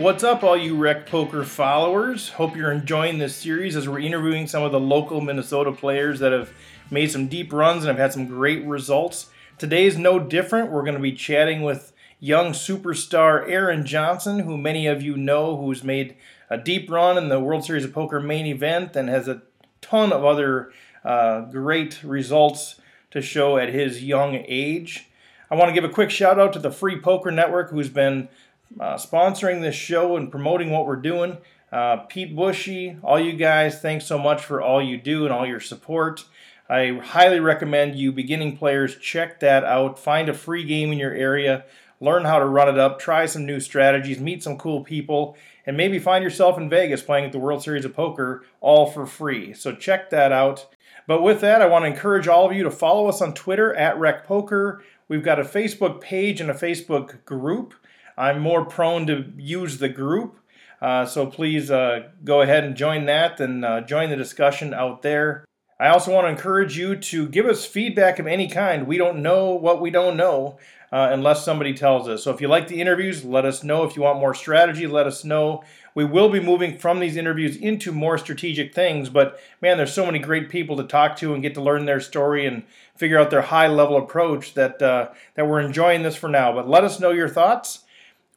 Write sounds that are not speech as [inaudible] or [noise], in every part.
What's up, all you Rec Poker followers? Hope you're enjoying this series as we're interviewing some of the local Minnesota players that have made some deep runs and have had some great results. Today's no different. We're going to be chatting with young superstar Aaron Johnson, who many of you know, who's made a deep run in the World Series of Poker main event and has a ton of other uh, great results to show at his young age. I want to give a quick shout out to the Free Poker Network, who's been uh, sponsoring this show and promoting what we're doing. Uh, Pete Bushy, all you guys, thanks so much for all you do and all your support. I highly recommend you beginning players check that out. Find a free game in your area, learn how to run it up, try some new strategies, meet some cool people, and maybe find yourself in Vegas playing at the World Series of Poker all for free. So check that out. But with that, I want to encourage all of you to follow us on Twitter at RecPoker. We've got a Facebook page and a Facebook group. I'm more prone to use the group. Uh, so please uh, go ahead and join that and uh, join the discussion out there. I also want to encourage you to give us feedback of any kind. We don't know what we don't know uh, unless somebody tells us. So if you like the interviews, let us know. If you want more strategy, let us know. We will be moving from these interviews into more strategic things, but man, there's so many great people to talk to and get to learn their story and figure out their high level approach that uh, that we're enjoying this for now. But let us know your thoughts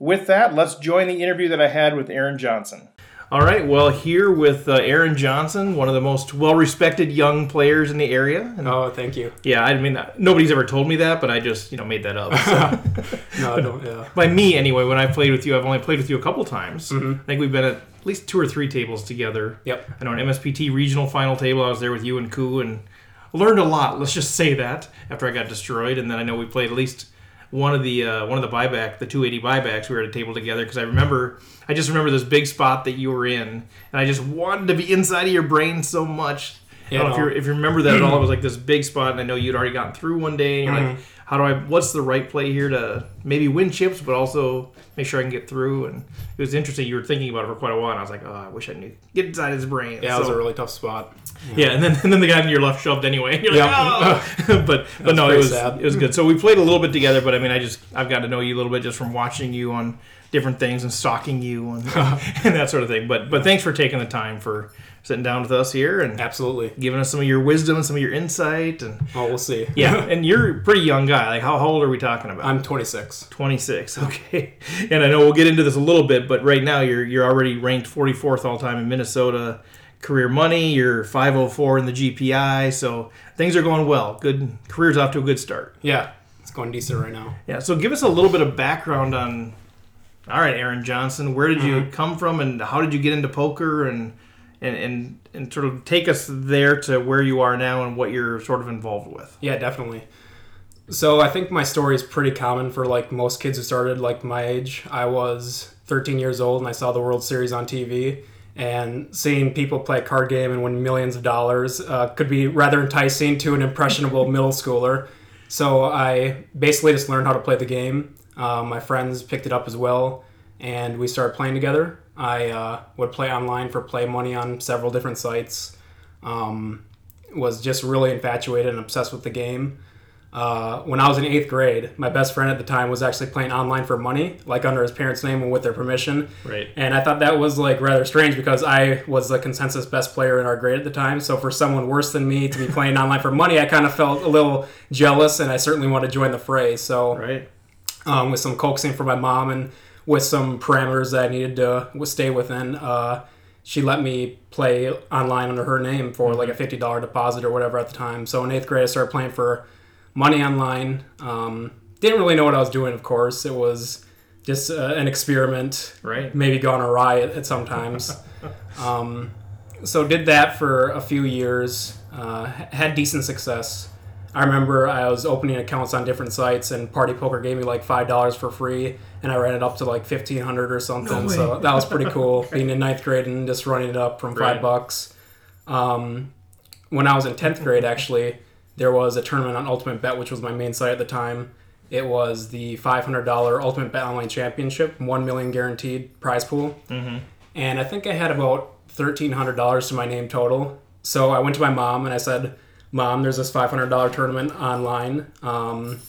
with that, let's join the interview that I had with Aaron Johnson. All right, well, here with uh, Aaron Johnson, one of the most well-respected young players in the area. And, oh, thank you. Yeah, I mean, nobody's ever told me that, but I just, you know, made that up. So. [laughs] no, I [laughs] don't. Yeah. By me, anyway. When I played with you, I've only played with you a couple times. Mm-hmm. I think we've been at at least two or three tables together. Yep. I know an MSPT regional final table. I was there with you and Koo and learned a lot. Let's just say that after I got destroyed, and then I know we played at least one of the uh, one of the buyback, the 280 buybacks, we were at a table together because I remember, I just remember this big spot that you were in, and I just wanted to be inside of your brain so much. Yeah, I don't know if, you if you remember that at all. It was like this big spot, and I know you'd already gotten through one day, and you're mm-hmm. like, how do I? What's the right play here to maybe win chips, but also make sure I can get through? And it was interesting. You were thinking about it for quite a while, and I was like, oh, I wish I knew get inside his brain. Yeah, so, it was a really tough spot. Yeah, and then [laughs] and then the guy on your left shoved anyway. And you're like, oh. [laughs] [laughs] but but no, it was sad. it was good. So we played a little bit together, but I mean, I just I've got to know you a little bit just from watching you on different things and stalking you and, and that sort of thing. But but thanks for taking the time for sitting down with us here and absolutely giving us some of your wisdom and some of your insight and oh we'll see yeah and you're a pretty young guy like how, how old are we talking about i'm 26 26 okay and i know we'll get into this a little bit but right now you're you're already ranked 44th all time in minnesota career money you're 504 in the gpi so things are going well good career's off to a good start yeah it's going decent right now yeah so give us a little bit of background on all right aaron johnson where did you mm-hmm. come from and how did you get into poker and and, and and sort of take us there to where you are now and what you're sort of involved with. Yeah, definitely. So I think my story is pretty common for like most kids who started like my age. I was 13 years old and I saw the World Series on TV. And seeing people play a card game and win millions of dollars uh, could be rather enticing to an impressionable [laughs] middle schooler. So I basically just learned how to play the game. Uh, my friends picked it up as well, and we started playing together. I uh, would play online for play money on several different sites. Um, was just really infatuated and obsessed with the game. Uh, when I was in eighth grade, my best friend at the time was actually playing online for money, like under his parents' name and with their permission. Right. And I thought that was like rather strange because I was the consensus best player in our grade at the time. So for someone worse than me to be playing [laughs] online for money, I kind of felt a little jealous, and I certainly wanted to join the fray. So, right. Um, with some coaxing from my mom and with some parameters that I needed to stay within. Uh, she let me play online under her name for like a fifty dollar deposit or whatever at the time. So in eighth grade, I started playing for money online. Um, didn't really know what I was doing, of course. It was just uh, an experiment, right? Maybe gone awry at, at sometimes. [laughs] um, so did that for a few years. Uh, had decent success. I remember I was opening accounts on different sites, and Party Poker gave me like five dollars for free, and I ran it up to like fifteen hundred or something. No so that was pretty cool, [laughs] being in ninth grade and just running it up from five right. bucks. Um, when I was in tenth grade, [laughs] actually, there was a tournament on Ultimate Bet, which was my main site at the time. It was the five hundred dollar Ultimate Bet Online Championship, one million guaranteed prize pool, mm-hmm. and I think I had about thirteen hundred dollars to my name total. So I went to my mom and I said mom, there's this $500 tournament online. Um,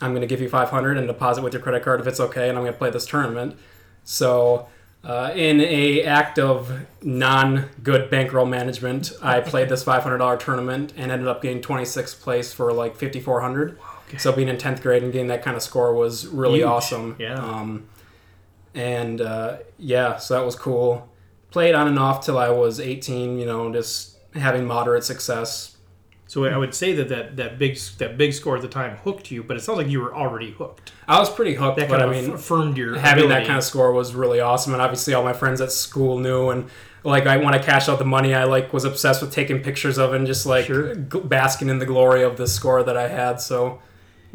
I'm going to give you 500 and deposit with your credit card if it's okay, and I'm going to play this tournament. So Uh, in a act of non-good bankroll management, I played this $500 tournament and ended up getting 26th place for like 5,400. Okay. So being in 10th grade and getting that kind of score was really Huge. awesome. Yeah. Um, and uh, yeah, so that was cool. Played on and off till I was 18. You know, just having moderate success. So I would say that, that that big that big score at the time hooked you, but it sounds like you were already hooked. I was pretty hooked, That but kind I of mean, affirmed your having ability. that kind of score was really awesome and obviously all my friends at school knew and like I want to cash out the money I like was obsessed with taking pictures of and just like Sure. basking in the glory of the score that I had so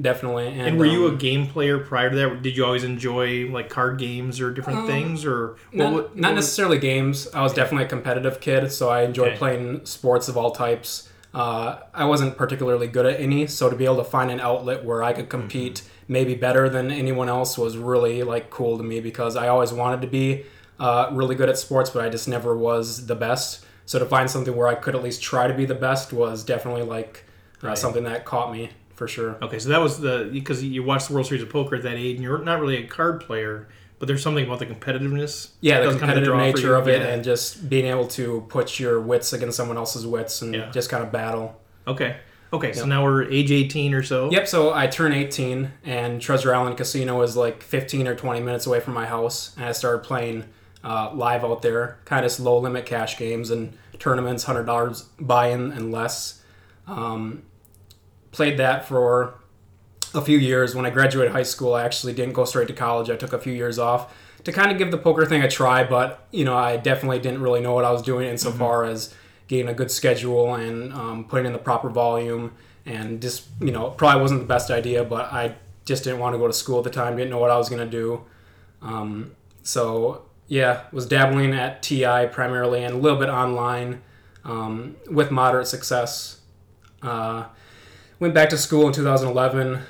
definitely and, And were you a um, game player prior to that? Did you always enjoy like card games or different things, or not, what- what necessarily games I was definitely a competitive kid so I enjoyed Okay. playing sports of all types uh, I wasn't particularly good at any so to be able to find an outlet where I could compete Mm-hmm. maybe better than anyone else was really like cool to me because I always wanted to be uh, really good at sports, but I just never was the best. So to find something where I could at least try to be the best was definitely like uh, Right. something that caught me for sure. Okay, so that was the because you watched the World Series of Poker at that age, and you're not really a card player, but there's something about the competitiveness. Yeah, the was kind of competitive nature of it, Yeah. and just being able to put your wits against someone else's wits and Yeah. just kind of battle. Okay, okay, so now we're age 18 or so. Yep. So I turned 18, and Treasure Island Casino is like 15 or 20 minutes away from my house, and I started playing uh, live out there, kind of low limit cash games and tournaments, hundred dollars buy-in and less. Um, played that for a few years. When I graduated high school, I actually didn't go straight to college. I took a few years off to kind of give the poker thing a try, but you know, I definitely didn't really know what I was doing insofar as getting a good schedule and um, putting in the proper volume. And just you know, probably wasn't the best idea, but I just didn't want to go to school at the time. Didn't know what I was gonna do. Um, so yeah, was dabbling at TI primarily and a little bit online um, with moderate success. Uh, went back to school in 2011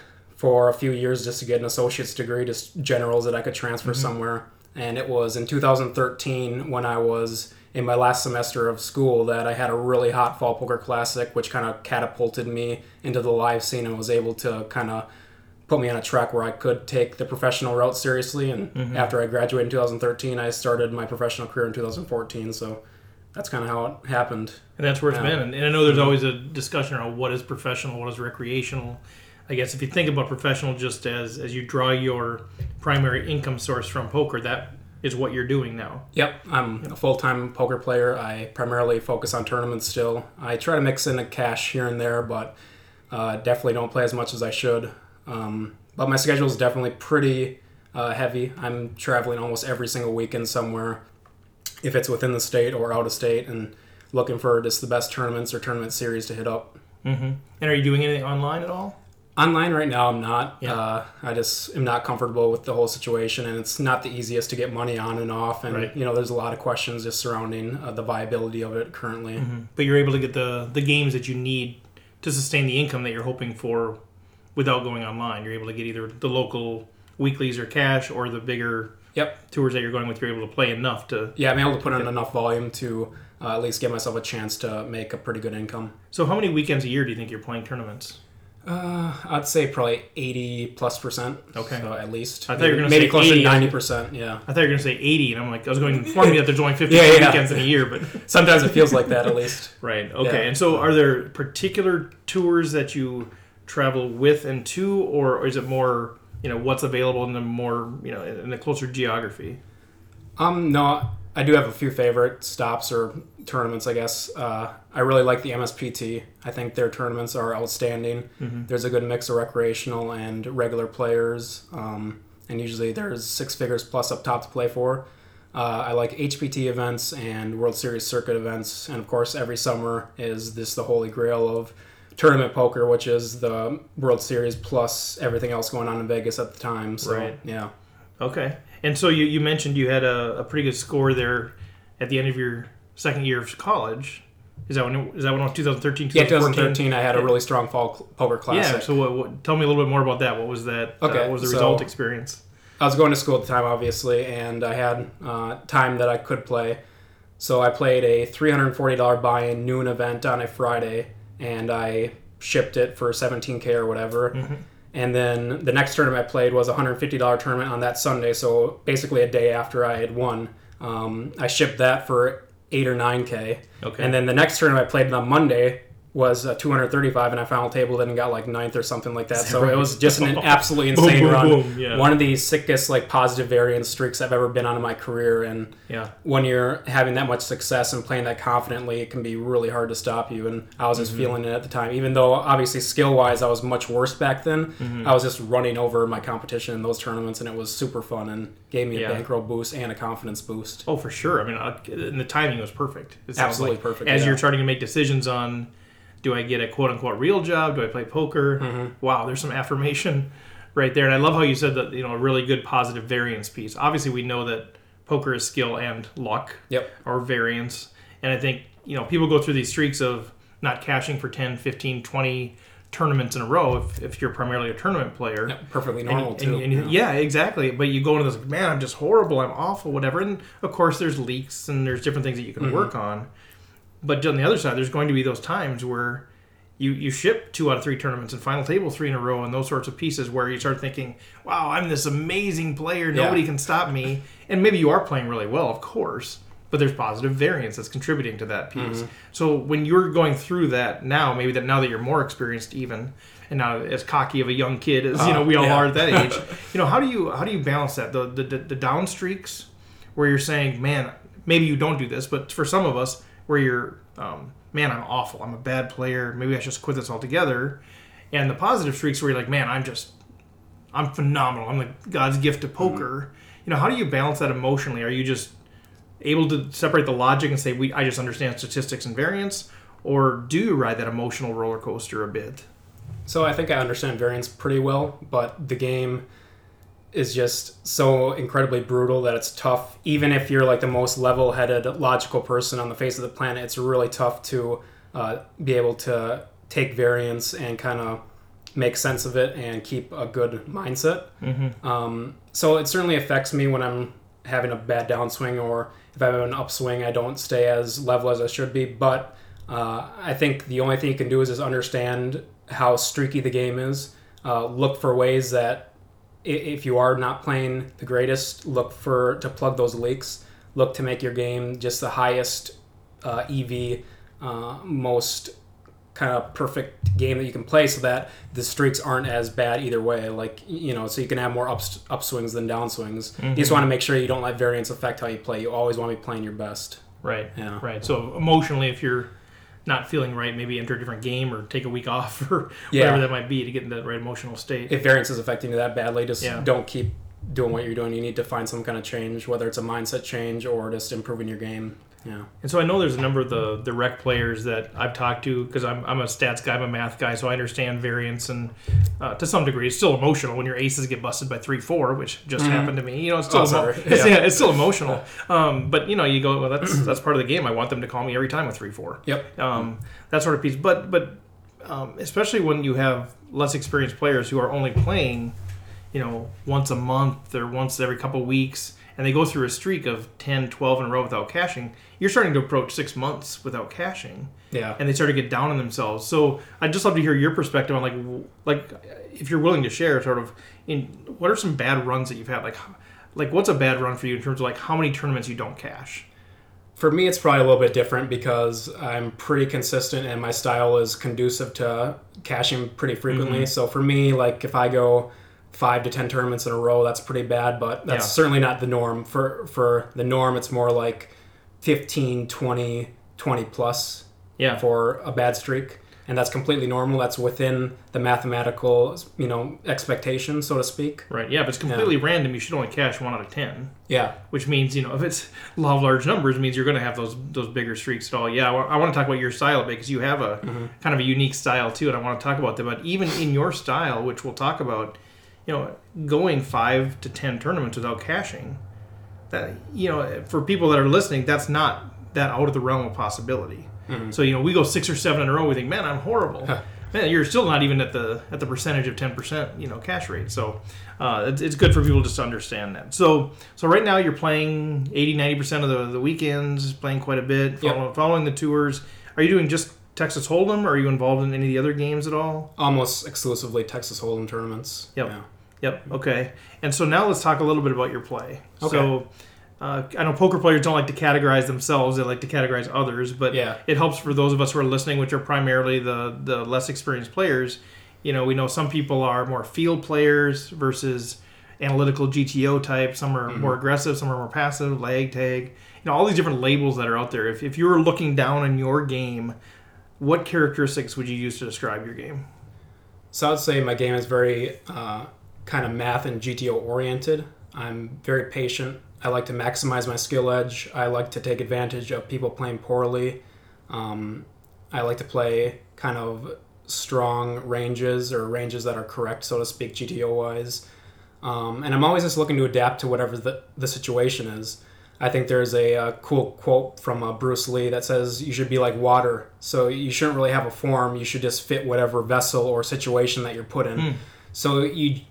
for a few years just to get an associate's degree, just generals that I could transfer mm-hmm. somewhere. And it was in 2013 when I was in my last semester of school that I had a really hot fall poker classic, which kind of catapulted me into the live scene and was able to kind of put me on a track where I could take the professional route seriously. And mm-hmm. after I graduated in 2013, I started my professional career in 2014. So that's kind of how it happened. And that's where it's Yeah. been. And, and I know there's always a discussion around what is professional, what is recreational. I guess if you think about professional just as as you draw your primary income source from poker, that is what you're doing now. Yep, I'm a full time poker player. I primarily focus on tournaments still. I try to mix in a cash here and there, but uh, definitely don't play as much as I should. Um, but my schedule is definitely pretty uh, heavy. I'm traveling almost every single weekend somewhere, if it's within the state or out of state, and looking for just the best tournaments or tournament series to hit up. Mm-hmm. And are you doing anything online at all? Online right now, I'm not. Yeah. Uh, I just am not comfortable with the whole situation, and it's not the easiest to get money on and off. And Right. you know, there's a lot of questions just surrounding uh, the viability of it currently. But you're able to get the the games that you need to sustain the income that you're hoping for without going online. You're able to get either the local weeklies or cash or the bigger Yep. tours that you're going with. You're able to play enough to. Yeah, I'm able to put in enough volume to uh, at least give myself a chance to make a pretty good income. So how many weekends a year do you think you're playing tournaments? Uh, I'd say probably 80 plus percent. Okay. So at least. I thought you were gonna maybe say closer 80. to 90 percent. Yeah. I thought you were going to say 80, and I'm like, I was going to inform you that there's [laughs] only 50 Yeah, yeah. weekends in a year, but [laughs] Sometimes it feels like that at least. [laughs] right, okay. Yeah. And so, are there particular tours that you travel with and to, or is it more, you know, what's available in the more, you know, in the closer geography? Um, no, I do have a few favorite stops or tournaments. I guess uh, I really like the MSPT. I think their tournaments are outstanding. There's a good mix of recreational and regular players, um, and usually there's six figures plus up top to play for. Uh, I like HPT events and World Series circuit events, and of course, every summer is this the holy grail of tournament poker, which is the World Series plus everything else going on in Vegas at the time. So, Right. yeah. Okay. And so you, you mentioned you had a, a pretty good score there at the end of your second year of college. Is that when it, is that when it was 2013, Yeah, 2013, I had a really strong fall poker class. Yeah. So what, what, tell me a little bit more about that. What was that? uh, Okay, what was the so- result experience? I was going to school at the time, obviously, and I had uh, time that I could play. So I played a $340 buy-in noon event on a Friday, and I shipped it for 17k or whatever. Mm-hmm. And then the next tournament I played was a $150 tournament on that Sunday. So basically, a day after I had won, Um, I shipped that for eight or nine k. Okay. And then the next tournament I played on Monday was uh, 235, and I final tabled it and got like ninth or something like that. [laughs] So it was just an [laughs] absolutely insane boom, run. boom, yeah. One of the sickest like positive variance streaks I've ever been on in my career, and Yeah. when you're having that much success and playing that confidently, it can be really hard to stop you. And I was just Mm-hmm. feeling it at the time, even though obviously skill wise I was much worse back then. Mm-hmm. I was just running over my competition in those tournaments, and it was super fun and gave me a Yeah. bankroll boost and a confidence boost. Oh, for sure. I mean, uh, and the timing was perfect. It Absolutely like. perfect, As yeah. you're starting to make decisions on, do I get a quote unquote real job? Do I play poker? Mm-hmm. Wow, there's some affirmation [laughs] right there. And I love how you said that. You know, a really good positive variance piece. Obviously, we know that poker is skill and luck. Yep. Or variance. And I think you know people go through these streaks of not cashing for 10, 15, 20 tournaments in a row if, if you're primarily a tournament player. Yep, perfectly normal and- too. and you- yeah, exactly. But you go into this, man, I'm just horrible, I'm awful, whatever. And of course, there's leaks and there's different things that you can Mm-hmm. work on. But on the other side, there's going to be those times where you you ship two out of three tournaments and final table three in a row and those sorts of pieces where you start thinking, wow, I'm this amazing player, Yeah. nobody can stop me. And maybe you are playing really well, of course. But there's positive variance that's contributing to that piece. Mm-hmm. So when you're going through that now, maybe that now that you're more experienced, even and now as cocky of a young kid as you know Uh, we all yeah. are at that [laughs] age, you know how do you how do you balance that the the, the, the down streaks where you're saying, man, maybe you don't do this, but for some of us, where you're, um, man, I'm awful, I'm a bad player, maybe I should just quit this altogether, and the positive streaks where you're like, man, I'm just, I'm phenomenal, I'm like God's gift to poker. You know, how do you balance that emotionally? Are you just able to separate the logic and say, we, I just understand statistics and variance, or do you ride that emotional roller coaster a bit? So I think I understand variance pretty well, but the game is just so incredibly brutal that it's tough. Even if you're like the most level-headed, logical person on the face of the planet, it's really tough to uh, be able to take variance and kind of make sense of it and keep a good mindset. Mm-hmm. Um, so it certainly affects me when I'm having a bad downswing or if I have an upswing, I don't stay as level as I should be. But uh, I think the only thing you can do is just understand how streaky the game is. Uh, look for ways that if you are not playing the greatest, look for to plug those leaks. Look to make your game just the highest uh, EV, uh, most kind of perfect game that you can play, so that the streaks aren't as bad either way. Like you know, so you can have more ups, upswings than downswings. You just want to make sure you don't let variance affect how you play. You always want to be playing your best. Right. Yeah. Right. So emotionally, if you're not feeling right, maybe enter a different game or take a week off [laughs] or Yeah. whatever that might be to get in that right emotional state. if variance is affecting you that badly, just Yeah. don't keep doing what you're doing. You need to find some kind of change, whether it's a mindset change or just improving your game. Yeah. And so I know there's a number of the the rec players that I've talked to because I'm, I'm a stats guy, I'm a math guy, so I understand variance and uh, to some degree it's still emotional when your aces get busted by three four, which just happened to me. You know, it's still Oh, emo- it's, Yeah. yeah, it's still emotional. Um, but you know, you go well, that's that's part of the game. I want them to call me every time with three four. Yep. um, that sort of piece. But but um, especially when you have less experienced players who are only playing, you know, once a month or once every couple of weeks, and they go through a streak of 10, 12 in a row without cashing, you're starting to approach six months without cashing. Yeah. And they start to get down on themselves. So I'd just love to hear your perspective on like, like if you're willing to share, sort of, in what are some bad runs that you've had? Like, like what's a bad run for you in terms of like how many tournaments you don't cash? For me, it's probably a little bit different because I'm pretty consistent and my style is conducive to cashing pretty frequently. Mm-hmm. So for me, like if I go five to ten tournaments in a row, that's pretty bad, but that's Yeah. certainly not the norm. For for the norm, it's more like 15, 20, 20 plus Yeah. for a bad streak. And that's completely normal. That's within the mathematical, you know, expectation, so to speak. Right. Yeah. If it's completely random, you should only cash one out of ten. Yeah. which means you know if it's [laughs] law of large numbers means you're going to have those those bigger streaks at all. Yeah, I want to talk about your style a bit because you have a mm-hmm. kind of a unique style too, and I want to talk about that. But even in your style, which we'll talk about, you know, going five to ten tournaments without cashing, that you know, for people that are listening, that's not that out of the realm of possibility. So you know, we go six or seven in a row, we think, man, I'm horrible. Man, you're still not even at the at the percentage of ten percent, you know, cash rate. So uh, it's, it's good for people just to understand that. So so right now you're playing 80, 90 percent of the, the weekends, playing quite a bit, following, following the tours. Are you doing just Texas Hold'em? Or are you involved in any of the other games at all? Almost exclusively Texas Hold'em tournaments. Yep. Yeah. Yep. Okay. And so now let's talk a little bit about your play. So uh, I know poker players don't like to categorize themselves; they like to categorize others. But Yeah. it helps for those of us who are listening, which are primarily the the less experienced players. You know, we know some people are more field players versus analytical GTO type. Some are more aggressive, some are more passive, lag tag. You know, all these different labels that are out there. If if you were looking down on your game, what characteristics would you use to describe your game? So I'd say my game is very uh, kind of math and GTO oriented. I'm very patient. I like to maximize my skill edge. I like to take advantage of people playing poorly. Um, I like to play kind of strong ranges or ranges that are correct, so to speak, GTO wise. Um, and I'm always just looking to adapt to whatever the, the situation is. I think there's a, uh cool quote from uh, Bruce Lee that says you should be like water. So you shouldn't really have a form. You should just fit whatever vessel or situation that you're put in. So you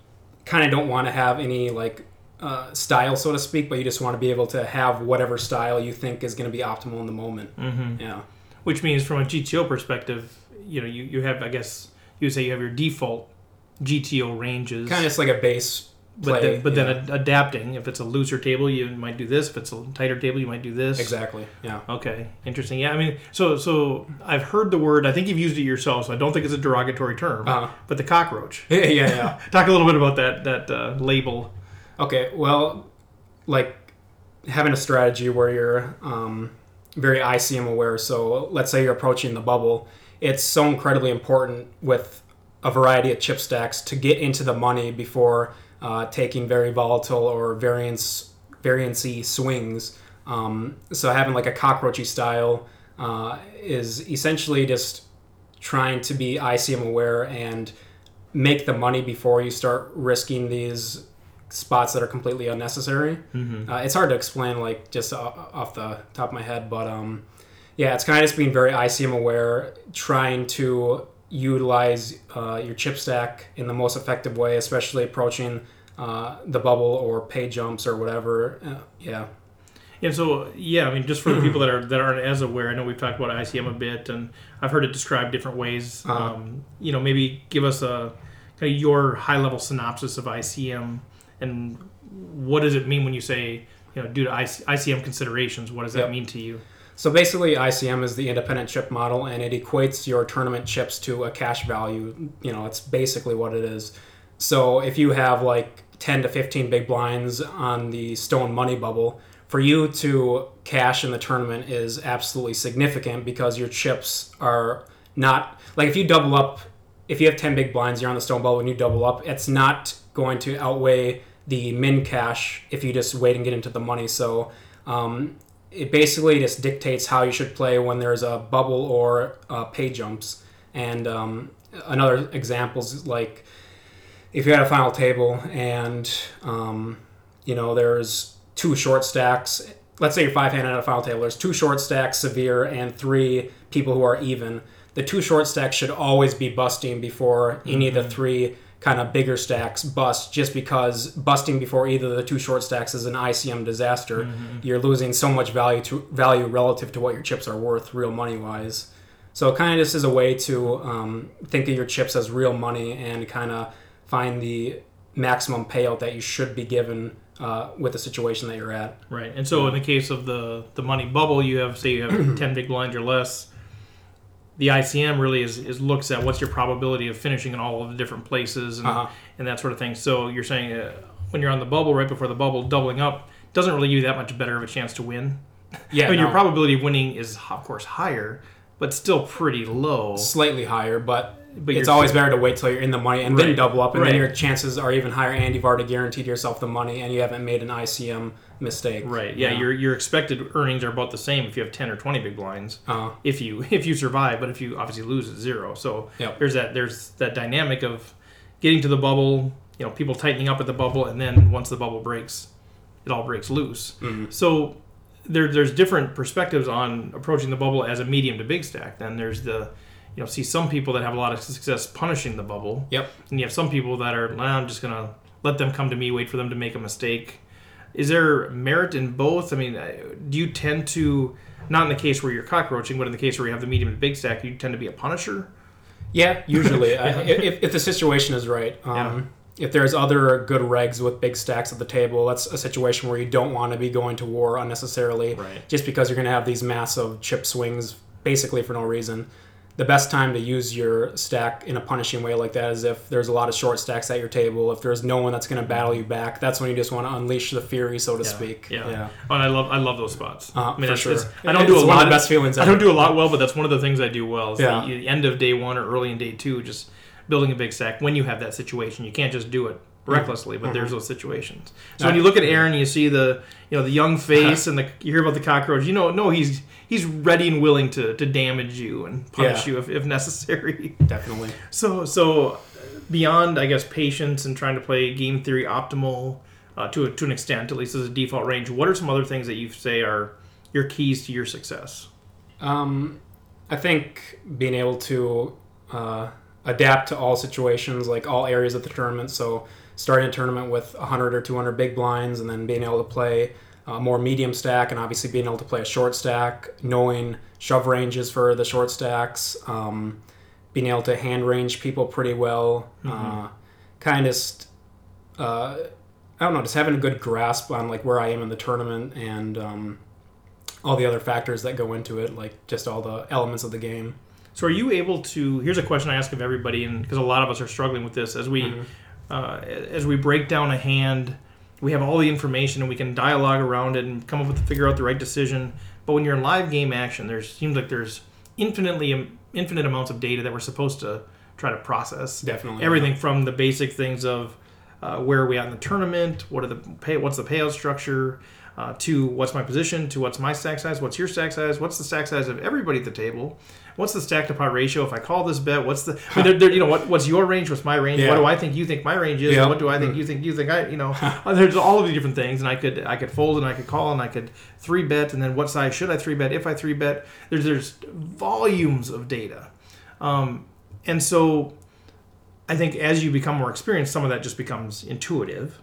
kind of don't want to have any like uh, style, so to speak, but you just want to be able to have whatever style you think is going to be optimal in the moment. Mm-hmm. Yeah. Which means, from a GTO perspective, you know, you, you have, I guess, you would say you have your default GTO ranges. Kind of just like a base but play. then, but yeah. then ad- adapting. If it's a looser table, you might do this. If it's a tighter table, you might do this. exactly. Yeah. Okay, interesting. Yeah, I mean, so so I've heard the word. I think you've used it yourself, so I don't think it's a derogatory term. Uh-huh. But the cockroach. [laughs] yeah, yeah, yeah. [laughs] Talk a little bit about that that uh, label. Okay, well, like having a strategy where you're um, very ICM aware. So let's say you're approaching the bubble. It's so incredibly important with a variety of chip stacks to get into the money before uh, taking very volatile or variance variancy swings. Um, so having like a cockroachy style uh, is essentially just trying to be ICM aware and make the money before you start risking these spots that are completely unnecessary. Uh, it's hard to explain, like just off the top of my head, but um, yeah, it's kind of just being very ICM aware, trying to utilize uh, your chip stack in the most effective way, especially approaching uh, the bubble or pay jumps or whatever. Uh, yeah. And so, yeah, I mean, just for the people [clears throat] that are that aren't as aware, I know we've talked about ICM a bit, and I've heard it described different ways. Uh-huh. Um, you know, maybe give us a kind of your high level synopsis of ICM, and what does it mean when you say, you know, due to IC- ICM considerations, what does that Yep. mean to you? So basically, ICM is the independent chip model, and it equates your tournament chips to a cash value. You know, it's basically what it is. So if you have like 10 to 15 big blinds on the stone money bubble, for you to cash in the tournament is absolutely significant because your chips are not like if you double up, if you have 10 big blinds, you're on the stone bubble and you double up, it's not going to outweigh the min cash if you just wait and get into the money. So um, it basically just dictates how you should play when there's a bubble or uh, pay jumps. And um, another example is like if you had a final table and um, you know there's two short stacks. Let's say you're five handed at a final table. There's two short stacks, severe, and three people who are even. The two short stacks should always be busting before any of the three kind of bigger stacks bust just because busting before either of the two short stacks is an ICM disaster. You're losing so much value to value relative to what your chips are worth, real money wise. So kind of just is a way to um, think of your chips as real money and kind of find the maximum payout that you should be given uh, with the situation that you're at. Right. And so in the case of the the money bubble, you have say you have [clears throat] ten big blinds or less. The ICM really is, is looks at what's your probability of finishing in all of the different places and, Uh-huh. and that sort of thing. So you're saying uh, when you're on the bubble, right before the bubble, doubling up doesn't really give you that much better of a chance to win. Yeah, [laughs] I mean, your probability of winning is of course higher, but still pretty low. slightly higher, but, But it's always better to wait till you're in the money and Right, then double up, and right. then your chances are even higher. And you've already guaranteed yourself the money, and you haven't made an ICM mistake. Right. Yeah, your your expected earnings are about the same if you have ten or twenty big blinds. Uh, if you [laughs] if you survive, but if you obviously lose, it's zero. So Yep. there's that there's that dynamic of getting to the bubble, you know, people tightening up at the bubble, and then once the bubble breaks, it all breaks loose. So there, there's different perspectives on approaching the bubble as a medium to big stack. Then there's the you know see some people that have a lot of success punishing the bubble, yep. and you have some people that are "Nah, I'm just gonna let them come to me, wait for them to make a mistake. Is there merit in both? I mean, uh, do you tend to not in the case where you're cockroaching, but in the case where you have the medium and big stack, you tend to be a punisher? Yeah, usually, [laughs] I, if, if the situation is right. Um, Yeah. if there's other good regs with big stacks at the table, that's a situation where you don't want to be going to war unnecessarily, Right. just because you're going to have these massive chip swings basically for no reason. The best time to use your stack in a punishing way like that is if there's a lot of short stacks at your table. If there's no one that's going to battle you back, that's when you just want to unleash the fury, so to speak. Yeah. Oh, and I love I love those spots. Uh, I mean, for it's- sure. it's- I don't do a lot of the best feelings I don't do a lot well, but that's one of the things I do well. Is Yeah. the, the end of day one or early in day two, just building a big stack. When you have that situation, you can't just do it recklessly. But there's those situations. So when you look at Aaron, you see the you know the young face [laughs] and the you hear about the cockroach. You know, no, he's he's ready and willing to to damage you and punish Yeah. you if, if necessary. [laughs] Definitely. So so beyond I guess patience and trying to play game theory optimal uh, to a, to an extent, at least as a default range. What are some other things that you say are your keys to your success? Um, I think being able to uh, adapt to all situations, like all areas of the tournament. So starting a tournament with 100 or 200 big blinds, and then being able to play a more medium stack, and obviously being able to play a short stack, knowing shove ranges for the short stacks, um, being able to hand range people pretty well, uh, kind of. St- uh, I don't know, just having a good grasp on like where I am in the tournament and um, all the other factors that go into it, like just all the elements of the game. So, are you able to? Here's a question I ask of everybody, and because a lot of us are struggling with this as we uh, as we break down a hand, we have all the information and we can dialogue around it and come up with figure out the right decision. But when you're in live game action, there seems like there's infinitely infinite amounts of data that we're supposed to try to process. Definitely. everything from the basic things of uh, where are we at in the tournament, what are the pay, what's the payout structure, uh, to what's my position, to what's my stack size, what's your stack size, what's the stack size of everybody at the table, what's the stack to pot ratio if I call this bet, what's the, I mean, they're, they're, you know, what, what's your range, what's my range, Yeah. what do I think you think my range is, and what do I think you think you think I, you know, [laughs] there's all of these different things, and I could I could fold and I could call and I could three bet, and then what size should I three bet if I three bet? There's there's volumes of data, um, and so I think as you become more experienced, some of that just becomes intuitive.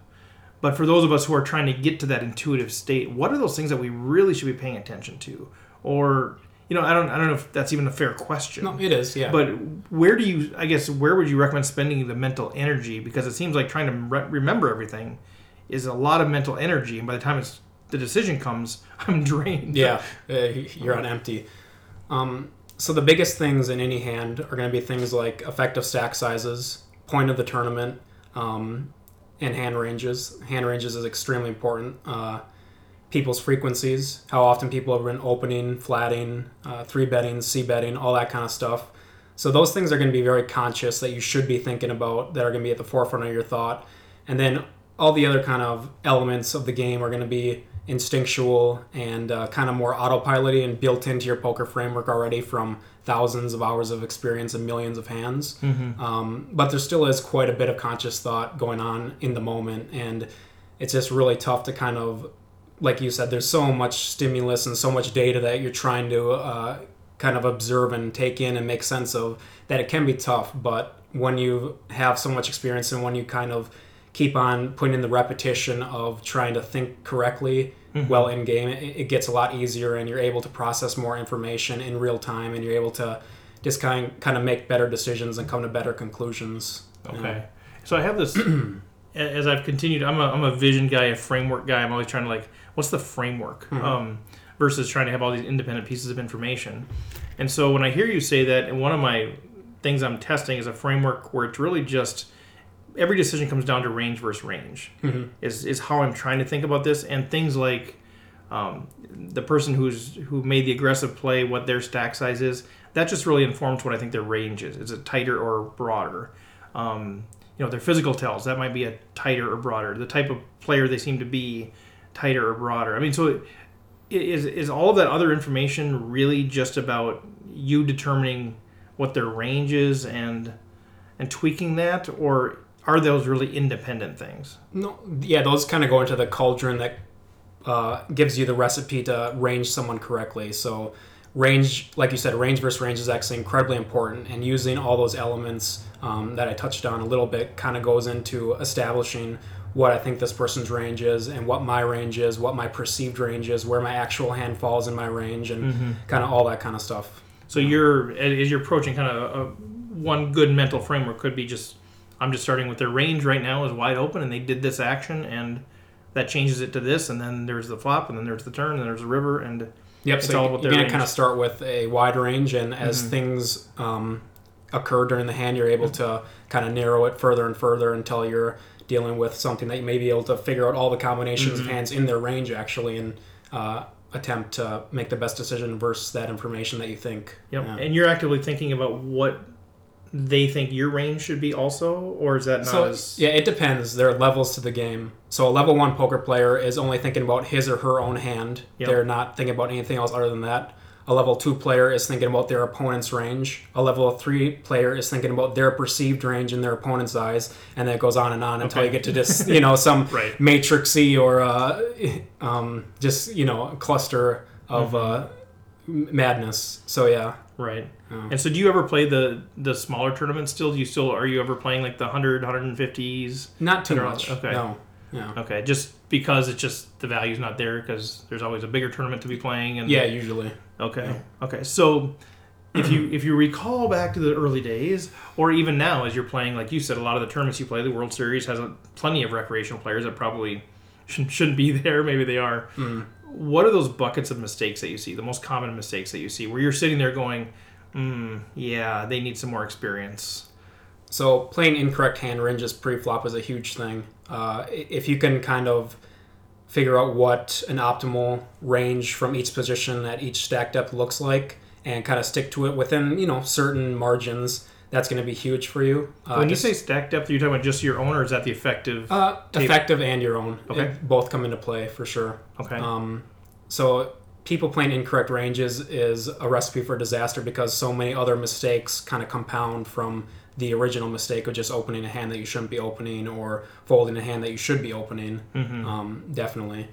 But for those of us who are trying to get to that intuitive state, what are those things that we really should be paying attention to? Or you know, I don't I don't know if that's even a fair question. No, it is, yeah. But where do you? I guess where would you recommend spending the mental energy? Because it seems like trying to re- remember everything is a lot of mental energy, and by the time it's the decision comes, [laughs] I'm drained. yeah, uh, you're on empty. Um, so the biggest things in any hand are going to be things like effective stack sizes, point of the tournament, um, and hand ranges. Hand ranges is extremely important. Uh, people's frequencies, how often people have been opening, flatting, uh, three betting, c betting, all that kind of stuff. So those things are going to be very conscious that you should be thinking about that are going to be at the forefront of your thought. And then all the other kind of elements of the game are going to be instinctual and uh, kind of more autopiloty and built into your poker framework already from thousands of hours of experience and millions of hands. Um, but there still is quite a bit of conscious thought going on in the moment, and it's just really tough to kind of, like you said, there's so much stimulus and so much data that you're trying to uh, kind of observe and take in and make sense of that it can be tough. But when you have so much experience and when you kind of keep on putting in the repetition of trying to think correctly well in game, it, it gets a lot easier and you're able to process more information in real time and you're able to just kind kind of make better decisions and come to better conclusions. you know? Okay. So I have this [clears throat] as I've continued. I'm a I'm a vision guy, a framework guy. I'm always trying to like, what's the framework? Um, versus trying to have all these independent pieces of information. And so when I hear you say that, and one of my things I'm testing is a framework where it's really just every decision comes down to range versus range. Is is how I'm trying to think about this, and things like um, the person who's who made the aggressive play, what their stack size is. That just really informs what I think their range is. Is it tighter or broader? Um, you know, their physical tells that might be a tighter or broader. The type of player they seem to be, tighter or broader. I mean, so is is all of that other information really just about you determining what their range is and and tweaking that, or are those really independent things? No, yeah, those kind of go into the cauldron that uh, gives you the recipe to range someone correctly. So, range, like you said, range versus range is actually incredibly important, and using all those elements um, that I touched on a little bit kind of goes into establishing what I think this person's range is, and what my range is, what my perceived range is, where my actual hand falls in my range, and kind of all that kind of stuff. So you're as you're approaching kind of a, one good mental framework could be just I'm just starting with their range right now is wide open, and they did this action, and that changes it to this, and then there's the flop, and then there's the turn, and there's the river, and Yep. It's so all about you're gonna kind of start with a wide range, and as Mhm. things um, occur during the hand, you're able to kind of narrow it further and further until you're dealing with something that you may be able to figure out all the combinations Mhm. of hands in their range actually, and uh, attempt to make the best decision versus that information that you think. Yep. Yeah. And you're actively thinking about what they think your range should be also, or is that not So as yeah, it depends. There are levels to the game. So a level one poker player is only thinking about his or her own hand. Yep. They're not thinking about anything else other than that. A level two player is thinking about their opponent's range. A level three player is thinking about their perceived range in their opponent's eyes, and then it goes on and on until Okay. you get to just you know some [laughs] Right. matrixy or uh, [laughs] um, just you know a cluster of uh, madness. So yeah, right? Yeah. And so, do you ever play the the smaller tournaments still? Do you still are you ever playing like the 100, 150s? not too much. okay. No. Yeah. Okay, just because it's just the value's not there because there's always a bigger tournament to be playing. And Yeah, usually. Okay. Okay. So if you if you recall back to the early days, or even now as you're playing, like you said, a lot of the tournaments you play, the World Series has a, plenty of recreational players that probably shouldn't, shouldn't be [laughs] there. Maybe they are. Mm. What are those buckets of mistakes that you see? The most common mistakes that you see, where you're sitting there going, mm, "Yeah, they need some more experience." So playing incorrect hand ranges pre-flop is a huge thing. Uh, if you can kind of figure out what an optimal range from each position at each stack depth looks like, and kind of stick to it within you know certain margins, that's going to be huge for you. Uh, when you just- say stack depth, are you talking about just your own, or is that the effective? uh, effective and your own, Okay. It- both come into play for sure. okay. Um, so people playing incorrect ranges is a recipe for disaster because so many other mistakes kind of compound from the original mistake of just opening a hand that you shouldn't be opening or folding a hand that you should be opening. Mhm. Um, definitely.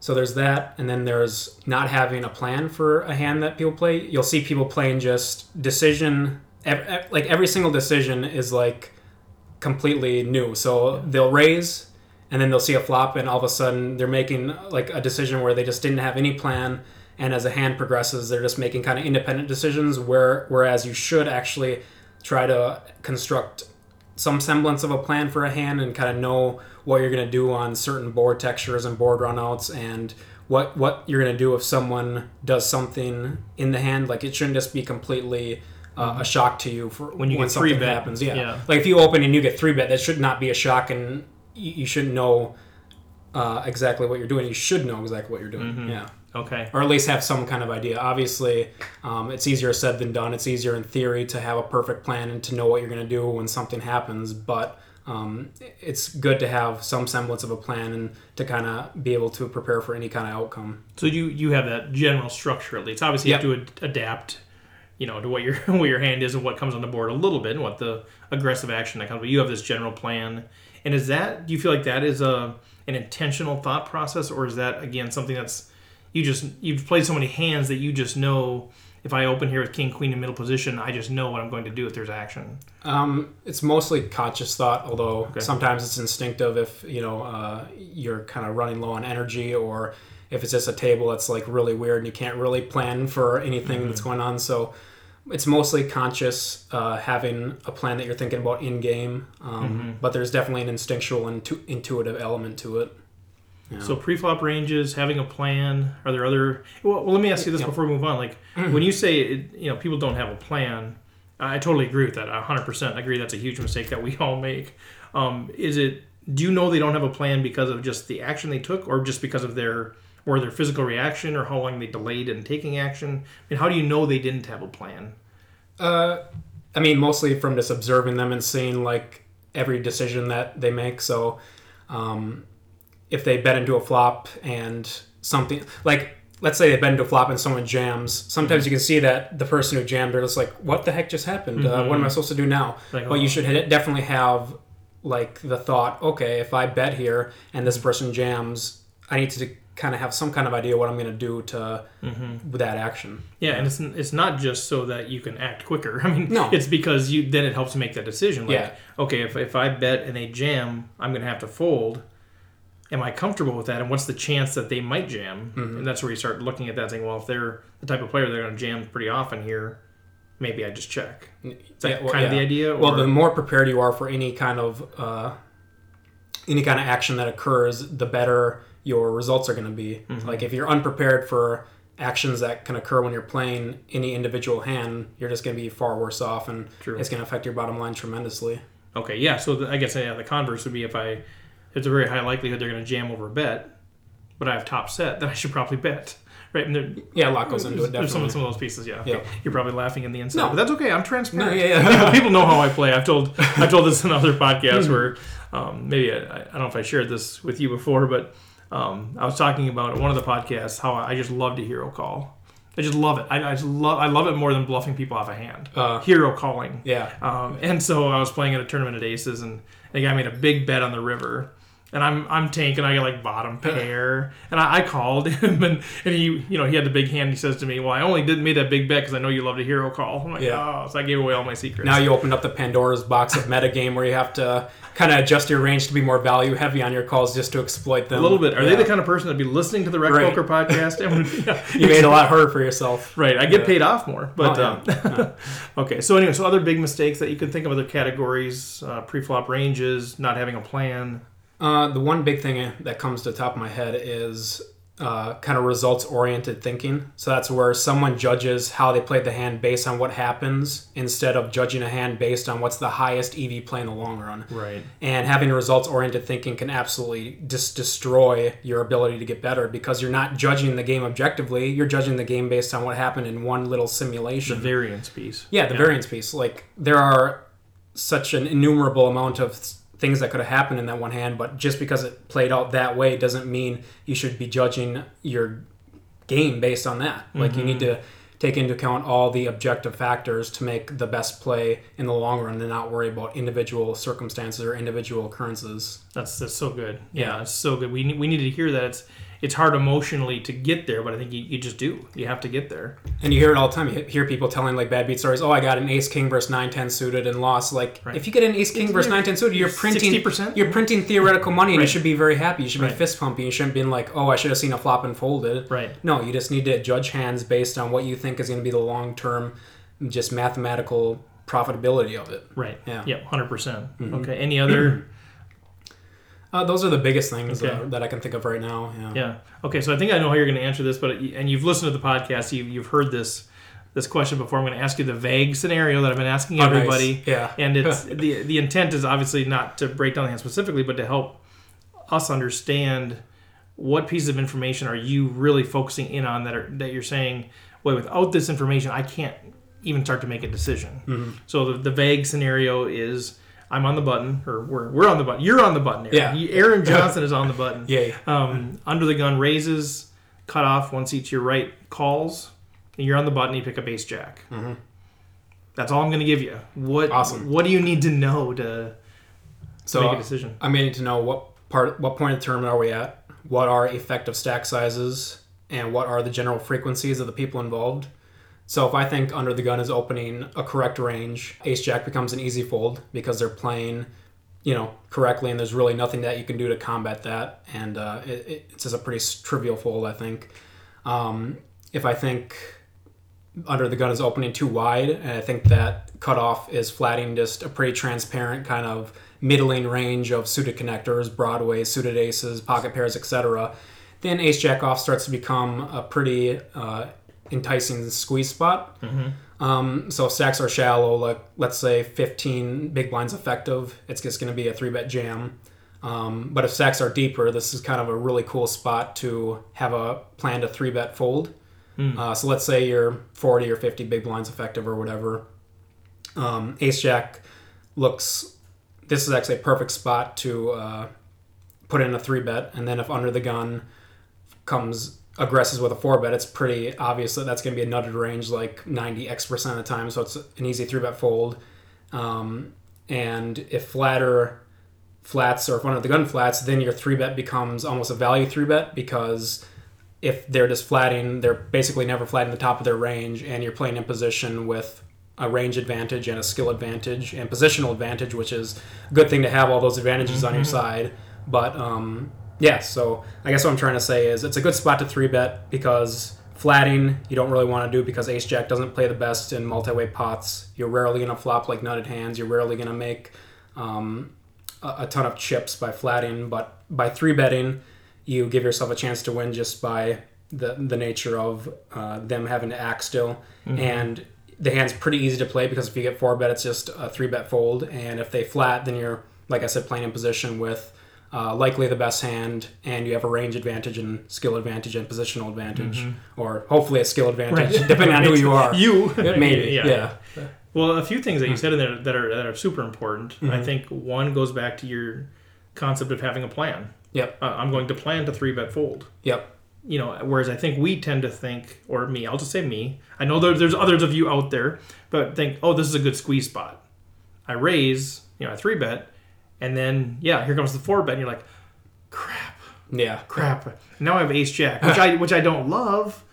So there's that, and then there's not having a plan for a hand that people play. You'll see people playing just decision, ev- like every single decision is like completely new. So they'll raise, and then they'll see a flop, and all of a sudden they're making like a decision where they just didn't have any plan. And as the hand progresses, they're just making kind of independent decisions. Where whereas you should actually try to construct some semblance of a plan for a hand and kind of know what you're going to do on certain board textures and board runouts and what what you're going to do if someone does something in the hand like it shouldn't just be completely uh, a shock to you for When you get something three bet, happens yeah. yeah. like if you open and you get three bet that should not be a shock and you, you should know uh, exactly what you're doing you should know exactly what you're doing Mhm. yeah okay. or at least have some kind of idea. Obviously, um, it's easier said than done. It's easier in theory to have a perfect plan and to know what you're going to do when something happens, but um, it's good to have some semblance of a plan and to kind of be able to prepare for any kind of outcome. So you you have that general structure at least. Obviously, Yep. you have to ad- adapt, you know, to what your [laughs] what your hand is and what comes on the board a little bit and what the aggressive action that comes. But you have this general plan. And is that do you feel like that is a an intentional thought process, or is that again something that's you just you've played so many hands that you just know if I open here with king queen in middle position, I just know what I'm going to do if there's action. Um, it's mostly conscious thought, although Okay. sometimes it's instinctive if you know uh, you're kind of running low on energy, or if it's just a table that's like really weird and you can't really plan for anything that's going on. So it's mostly conscious, uh, having a plan that you're thinking about in game. Um, But there's definitely an instinctual and intu- intuitive element to it. Yeah. So pre-flop ranges, having a plan. Are there other? Well, well let me ask you this before we move on. Like when you say it, you know people don't have a plan, I totally agree with that. hundred percent I agree. That's a huge mistake that we all make. Um, is it? Do you know they don't have a plan because of just the action they took, or just because of their or their physical reaction, or how long they delayed in taking action? I mean, how do you know they didn't have a plan? Uh, I mean, mostly from just observing them and seeing like every decision that they make. So, um, if they bet into a flop and something like, let's say they bet into a flop and someone jams, sometimes you can see that the person who jammed are just like, "What the heck just happened? Uh, what am I supposed to do now?" Like, but oh. you should definitely have like the thought, "Okay, if I bet here and this person jams, I need to." Kind of have some kind of idea what I'm going to do to with that action. Yeah, and it's it's not just so that you can act quicker. [laughs] I mean, No. it's because you then it helps make that decision. Like, Yeah. okay, if, if I bet and they jam, I'm going to have to fold. Am I comfortable with that? And what's the chance that they might jam? Mm-hmm. And that's where you start looking at that, saying, well, if they're the type of player they're going to jam pretty often here, maybe I just check. Is Yeah, well, kind of the yeah. idea? Well, the more prepared you are for any kind of uh, any kind of action that occurs, the better your results are going to be. Mm-hmm. Like if you're unprepared for actions that can occur when you're playing any individual hand, you're just going to be far worse off, and True. it's going to affect your bottom line tremendously. Okay, yeah. So the, I guess yeah, the converse would be if I, it's a very high likelihood they're going to jam over a bet, but I have top set, then I should probably bet, right? And there, Yeah, a lot goes into it. Definitely. there's some, some of those pieces, yeah. Okay. Yeah. You're probably laughing in the inside, No. but that's okay. I'm transparent. No, yeah, [laughs] yeah. People know how I play. I've told [laughs] I've told this in other podcasts where um, maybe I, I don't know if I shared this with you before, but um, I was talking about one of the podcasts how I just love to hero call. I just love it. I, I just love I love it more than bluffing people off a hand. Uh, hero calling. Yeah. Um, and so I was playing at a tournament at Aces, and the guy made a big bet on the river. And I'm I'm tanking. I get like bottom pair, and I, I called [laughs] him, and, and he you know he had the big hand. He says to me, "Well, I only did made that big bet because I know you love to hero call." I'm like, Yeah. "Oh," so I gave away all my secrets. Now you opened up the Pandora's box of metagame where you have to kind of adjust your range to be more value heavy on your calls just to exploit them. a little bit. Are they the kind of person that'd be listening to the Rec Right. Poker podcast? [laughs] And yeah. you made a lot harder for yourself? Right, I get Yeah. paid off more, but Oh, um, [laughs] okay. So anyway, so other big mistakes that you can think of, other categories, uh, pre-flop ranges, not having a plan. Uh, the one big thing that comes to the top of my head is uh, kind of results oriented thinking. So that's where someone judges how they played the hand based on what happens instead of judging a hand based on what's the highest EV play in the long run. Right. And having results oriented thinking can absolutely just destroy your ability to get better because you're not judging the game objectively. You're judging the game based on what happened in one little simulation. The variance piece. Yeah, the variance piece. Like there are such an innumerable amount of things that could have happened in that one hand, but just because it played out that way doesn't mean you should be judging your game based on that. Like you need mm-hmm. to take into account all the objective factors to make the best play in the long run and not worry about individual circumstances or individual occurrences. That's that's so good. Yeah, Yeah. it's so good. We need, we need to hear that. It's it's hard emotionally to get there, but I think you, you just do. You have to get there. And you hear it all the time. You hear people telling like bad beat stories. Oh, I got an ace king versus nine ten suited and lost. Like Right. if you get an ace king versus nine ten suited, you're printing 60%? You're printing theoretical money, and Right. you should be very happy. You should Right. be fist pumping. You shouldn't be like, oh, I should have seen a flop and folded. Right. No, you just need to judge hands based on what you think is going to be the long term, just mathematical profitability of it. Right. Yeah. Yeah. Hundred percent. Mm-hmm. Okay. Any other? Uh, those are the biggest things Okay. uh, that I can think of right now. Yeah. yeah. Okay. So I think I know how you're going to answer this, but and you've listened to the podcast. You've you've heard this this question before. I'm going to ask you the vague scenario that I've been asking Oh, nice. everybody. Yeah. [laughs] And it's the the intent is obviously not to break down the hand specifically, but to help us understand what pieces of information are you really focusing in on that are that you're saying, wait, without this information, I can't even start to make a decision. Mm-hmm. So the, the vague scenario is I'm on the button, or we're, we're on the button. You're on the button. Aaron. Yeah. Aaron Johnson is on the button. Yay. Um, under the gun raises, cut off once each to your right calls, and you're on the button. You pick up ace jack. That's all I'm going to give you. What Awesome. What do you need to know to So make a decision? I may need to know what part, what point of the tournament are we at? What are effective stack sizes, and what are the general frequencies of the people involved? So if I think under the gun is opening a correct range, Ace Jack becomes an easy fold because they're playing, you know, correctly, and there's really nothing that you can do to combat that, and uh, it, it- it's just a pretty trivial fold, I think. Um, if I think under the gun is opening too wide, and I think that cutoff is flatting just a pretty transparent kind of middling range of suited connectors, broadways, suited aces, pocket pairs, etc. Then ace jack off starts to become a pretty uh, enticing the squeeze spot. Um, so if stacks are shallow, like let's say 15 big blinds effective, it's just going to be a three bet jam. Um, but if stacks are deeper, this is kind of a really cool spot to have a plan to three bet fold. Uh, so let's say you're 40 or 50 big blinds effective or whatever. Um, Ace Jack looks. This is actually a perfect spot to uh, put in a three bet, and then if under the gun comes aggresses with a four bet, it's pretty obvious that that's going to be a nutted range like 90 x percent of the time. So it's an easy three bet fold. Um, and if flatter flats or if one of the gun flats, then your three bet becomes almost a value three bet because if they're just flatting, they're basically never flatting the top of their range, and you're playing in position with a range advantage and a skill advantage and positional advantage, which is a good thing to have all those advantages on your side. But um, yeah, so I guess what I'm trying to say is it's a good spot to three bet because Flatting, you don't really want to do because Ace Jack doesn't play the best in multi-way pots. You're rarely going to flop like nutted hands. You're rarely going to make um, a, a ton of chips by flatting. But by three betting, you give yourself a chance to win just by the the nature of uh, them having to act still. And the hand's pretty easy to play because if you get four bet, it's just a three bet fold. And if they flat, then you're like I said, playing in position with uh, likely the best hand, and you have a range advantage and skill advantage and positional advantage, or hopefully a skill advantage, [laughs] depending on who you are. [laughs] You [laughs] Maybe, yeah. Well, a few things that you Hmm. said in there that are that are super important. Mm-hmm. I think one goes back to your concept of having a plan. Yep. Uh, I'm going to plan to three bet fold. Yep. You know, whereas I think we tend to think, or me, I'll just say me. I know there, there's others of you out there, but think, oh, this is a good squeeze spot. I raise, you know, I three bet, and then yeah, here comes the four bet, and you're like, crap, Yeah. crap. Now I have ace jack, which I which I don't love.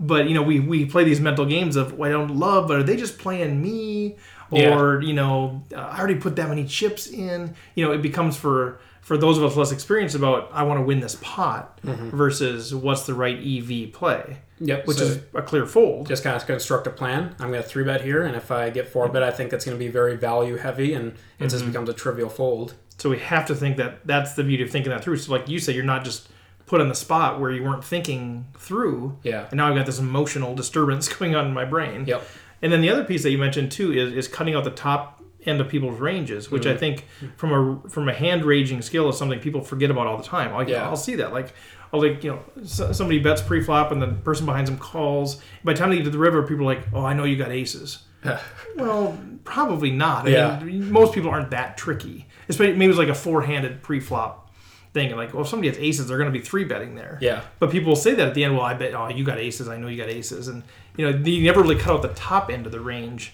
But you know, we we play these mental games of well, I don't love, but are they just playing me? Or you know, uh, I already put that many chips in. You know, it becomes for for those of us less experienced about I want to win this pot versus what's the right EV play, Yep. which so is a clear fold. just kind of construct a plan. I'm going to three bet here, and if I get four bet, I think it's going to be very value heavy, and it just becomes a trivial fold. So we have to think that that's the beauty of thinking that through. So like you said, you're not just put on the spot where you weren't thinking through. Yeah. And now I've got this emotional disturbance [laughs] going on in my brain. Yep. And then the other piece that you mentioned too is, is cutting out the top end of people's ranges, which Mm-hmm. I think from a from a hand ranging skill is something people forget about all the time. Yeah. I'll see that. Like, I'll like you know s- somebody bets pre-flop and the person behind them calls. By the time they get to the river, people are like, "Oh, I know you got aces." [laughs] well, probably not. I Yeah. mean, most people aren't that tricky. Especially maybe it's like a four-handed pre-flop thing, and like, well, if somebody has aces, they're going to be three betting there. Yeah. But people will say that at the end. Well, I bet. Oh, you got aces. I know you got aces, and you know you never really cut out the top end of the range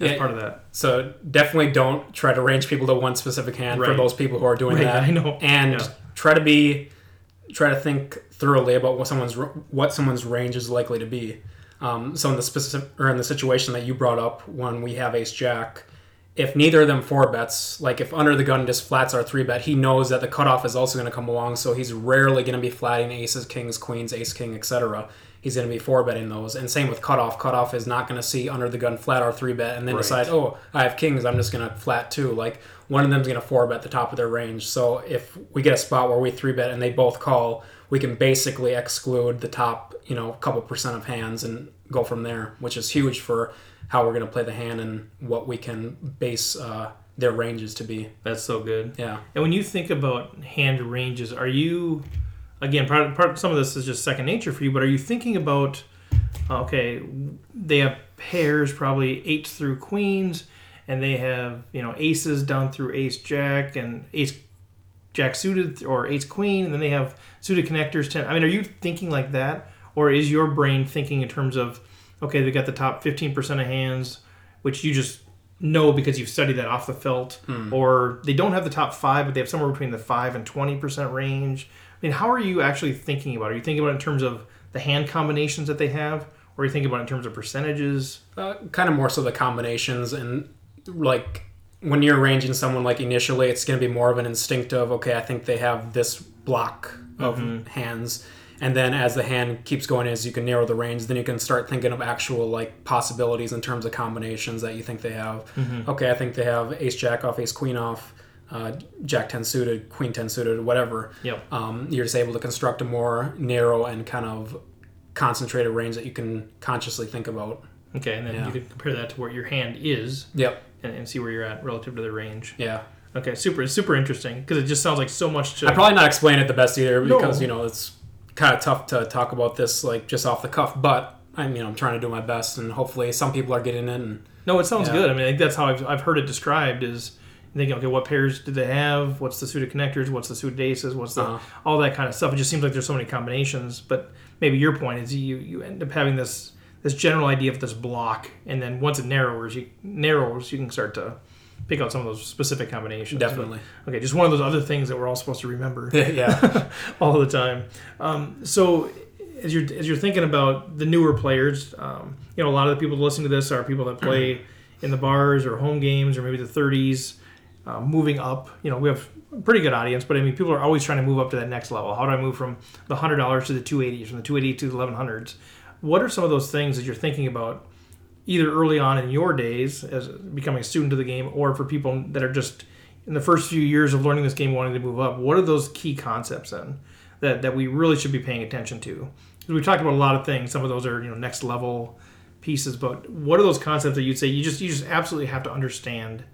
as Yeah. part of that. So definitely don't try to range people to one specific hand for those people who are doing Right, that. [laughs] I know. And Yeah. try to be, try to think thoroughly about what someone's what someone's range is likely to be. Um, so in the specific or in the situation that you brought up when we have Ace Jack, if neither of them four bets, like if under the gun just flats our three bet, he knows that the cutoff is also going to come along. So he's rarely going to be flatting aces, kings, queens, ace, king, etc. He's going to be four betting those. And same with cutoff. Cutoff is not going to see under the gun flat or three bet and then Right. decide, oh, I have kings, I'm just going to flat two. Like one of them's going to four bet the top of their range. So if we get a spot where we three bet and they both call, we can basically exclude the top, you know, couple percent of hands and go from there, which is huge for how we're going to play the hand and what we can base uh, their ranges to be. That's so good. Yeah. And when you think about hand ranges, are you again part, part some of this is just second nature for you, but are you thinking about uh, okay, they have pairs probably eights through queens, and they have you know aces down through ace jack and ace jack suited or ace queen, and then they have suited connectors. Ten. I mean, are you thinking like that, or is your brain thinking in terms of okay, they got the top fifteen percent of hands, which you just know because you've studied that off the felt, hmm. or they don't have the top five, but they have somewhere between the five and twenty percent range. I mean, how are you actually thinking about it? Are you thinking about it in terms of the hand combinations that they have, or are you thinking about it in terms of percentages? Uh, kind of more so the combinations and like when you're arranging someone like initially it's going to be more of an instinctive okay i think they have this block of hands. And then as the hand keeps going as you can narrow the range then you can start thinking of actual like possibilities in terms of combinations that you think they have. Okay i think they have ace jack off ace queen off uh, jack 10 suited queen 10 suited whatever Yep. um, you're just able to construct a more narrow and kind of concentrated range that you can consciously think about Okay, and then Yeah. you could compare that to where your hand is yep and, and see where you're at relative to the range. yeah Okay, super, super interesting because it just sounds like so much to. I probably not explain it the best either because No. you know it's kind of tough to talk about this like just off the cuff. But I'm you know I'm trying to do my best, and hopefully some people are getting in. And no, it sounds Yeah. good. I mean, I think that's how I've, I've heard it described is thinking, okay, what pairs do they have? What's the suited connectors? What's the suited aces? What's the Uh-huh. all that kind of stuff? It just seems like there's so many combinations. But maybe your point is you you end up having this this general idea of this block, and then once it narrows, you narrows, you can start to pick out some of those specific combinations. Definitely. But- okay, just one of those other things that we're all supposed to remember. [laughs] yeah, [laughs] all the time. Um, so as you're as you're thinking about the newer players, um, you know, a lot of the people listening to this are people that play [clears throat] in the bars or home games or maybe the 30s, uh, moving up. You know, we have a pretty good audience, but I mean, people are always trying to move up to that next level. How do I move from the hundred dollars to the 280s, from the 280 to the 1100s? What are some of those things that you're thinking about, either early on in your days as becoming a student of the game, or for people that are just in the first few years of learning this game, wanting to move up? What are those key concepts then that that we really should be paying attention to? Because we've talked about a lot of things. Some of those are you know next level pieces, but what are those concepts that you'd say you just you just absolutely have to understand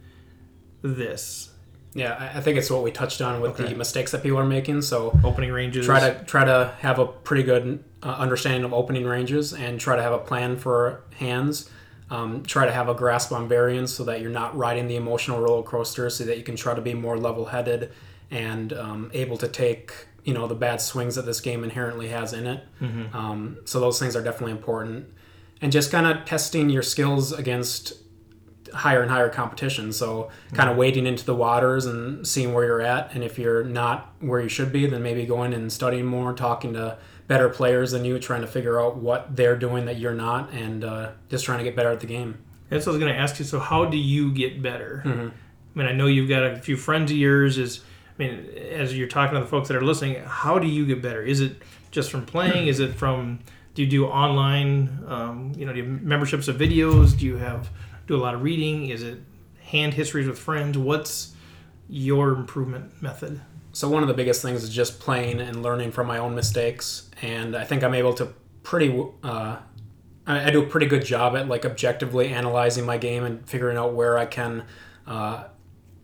this Yeah, I- think it's what we touched on with Okay. the mistakes that people are making. So opening ranges? try to try to have a pretty good uh, understanding of opening ranges and try to have a plan for hands. Um, try to have a grasp on variance so that you're not riding the emotional roller coaster, so that you can try to be more level-headed and um, able to take you know the bad swings that this game inherently has in it. Um, so those things are definitely important, and just kind of testing your skills against higher and higher competition. So kind of wading into the waters and seeing where you're at. And if you're not where you should be, then maybe going and studying more, talking to better players than you, trying to figure out what they're doing that you're not, and uh, just trying to get better at the game. That's what I was going to ask you. So, how do you get better? I mean, I know you've got a few friends of yours. Is I mean, as you're talking to the folks that are listening, how do you get better? Is it just from playing? Is it from do you do online? Um, you know, do you have memberships of videos? Do you have do a lot of reading? Is it hand histories with friends? What's your improvement method? So one of the biggest things is just playing and learning from my own mistakes, and I think I'm able to pretty. Uh, I I do a pretty good job at like objectively analyzing my game and figuring out where I can uh,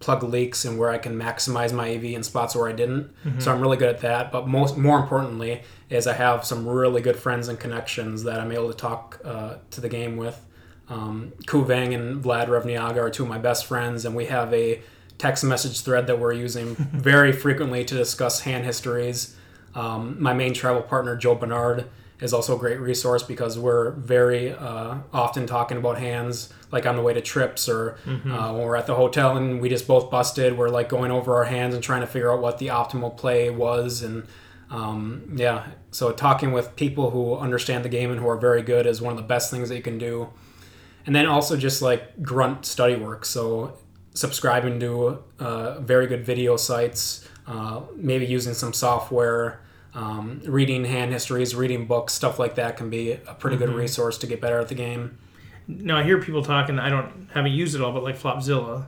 plug leaks and where I can maximize my EV in spots where I didn't. So I'm really good at that. But most, more importantly, is I have some really good friends and connections that I'm able to talk uh, to the game with. Um, Kou Vang and Vlad Revniaga are two of my best friends, and we have a text message thread that we're using [laughs] very frequently to discuss hand histories. Um, my main travel partner, Joe Bernard, is also a great resource because we're very uh, often talking about hands, like on the way to trips or uh, when we're at the hotel and we just both busted. We're like going over our hands and trying to figure out what the optimal play was. And um, yeah, so talking with people who understand the game and who are very good is one of the best things that you can do. And then also just like grunt study work. So subscribing to uh, very good video sites, uh, maybe using some software, um, reading hand histories, reading books, stuff like that can be a pretty good resource to get better at the game. Now I hear people talking. I don't haven't used it all, but like Flopzilla,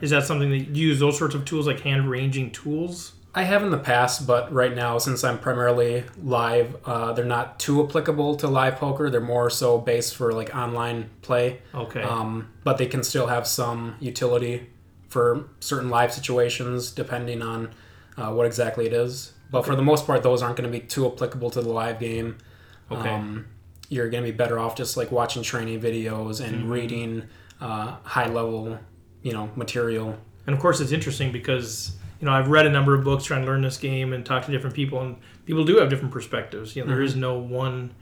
is that something that you use those sorts of tools, like hand ranging tools? I have in the past, but right now, since I'm primarily live, uh, they're not too applicable to live poker. They're more so based for like online play. Okay. Um, but they can still have some utility for certain live situations, depending on uh, what exactly it is. But for the most part, those aren't going to be too applicable to the live game. Okay. Um, you're going to be better off just like watching training videos and Mm-hmm. reading uh, high level, you know, material. And of course, it's interesting because you know I've read a number of books trying to learn this game and talk to different people, and people do have different perspectives. You know, there is no one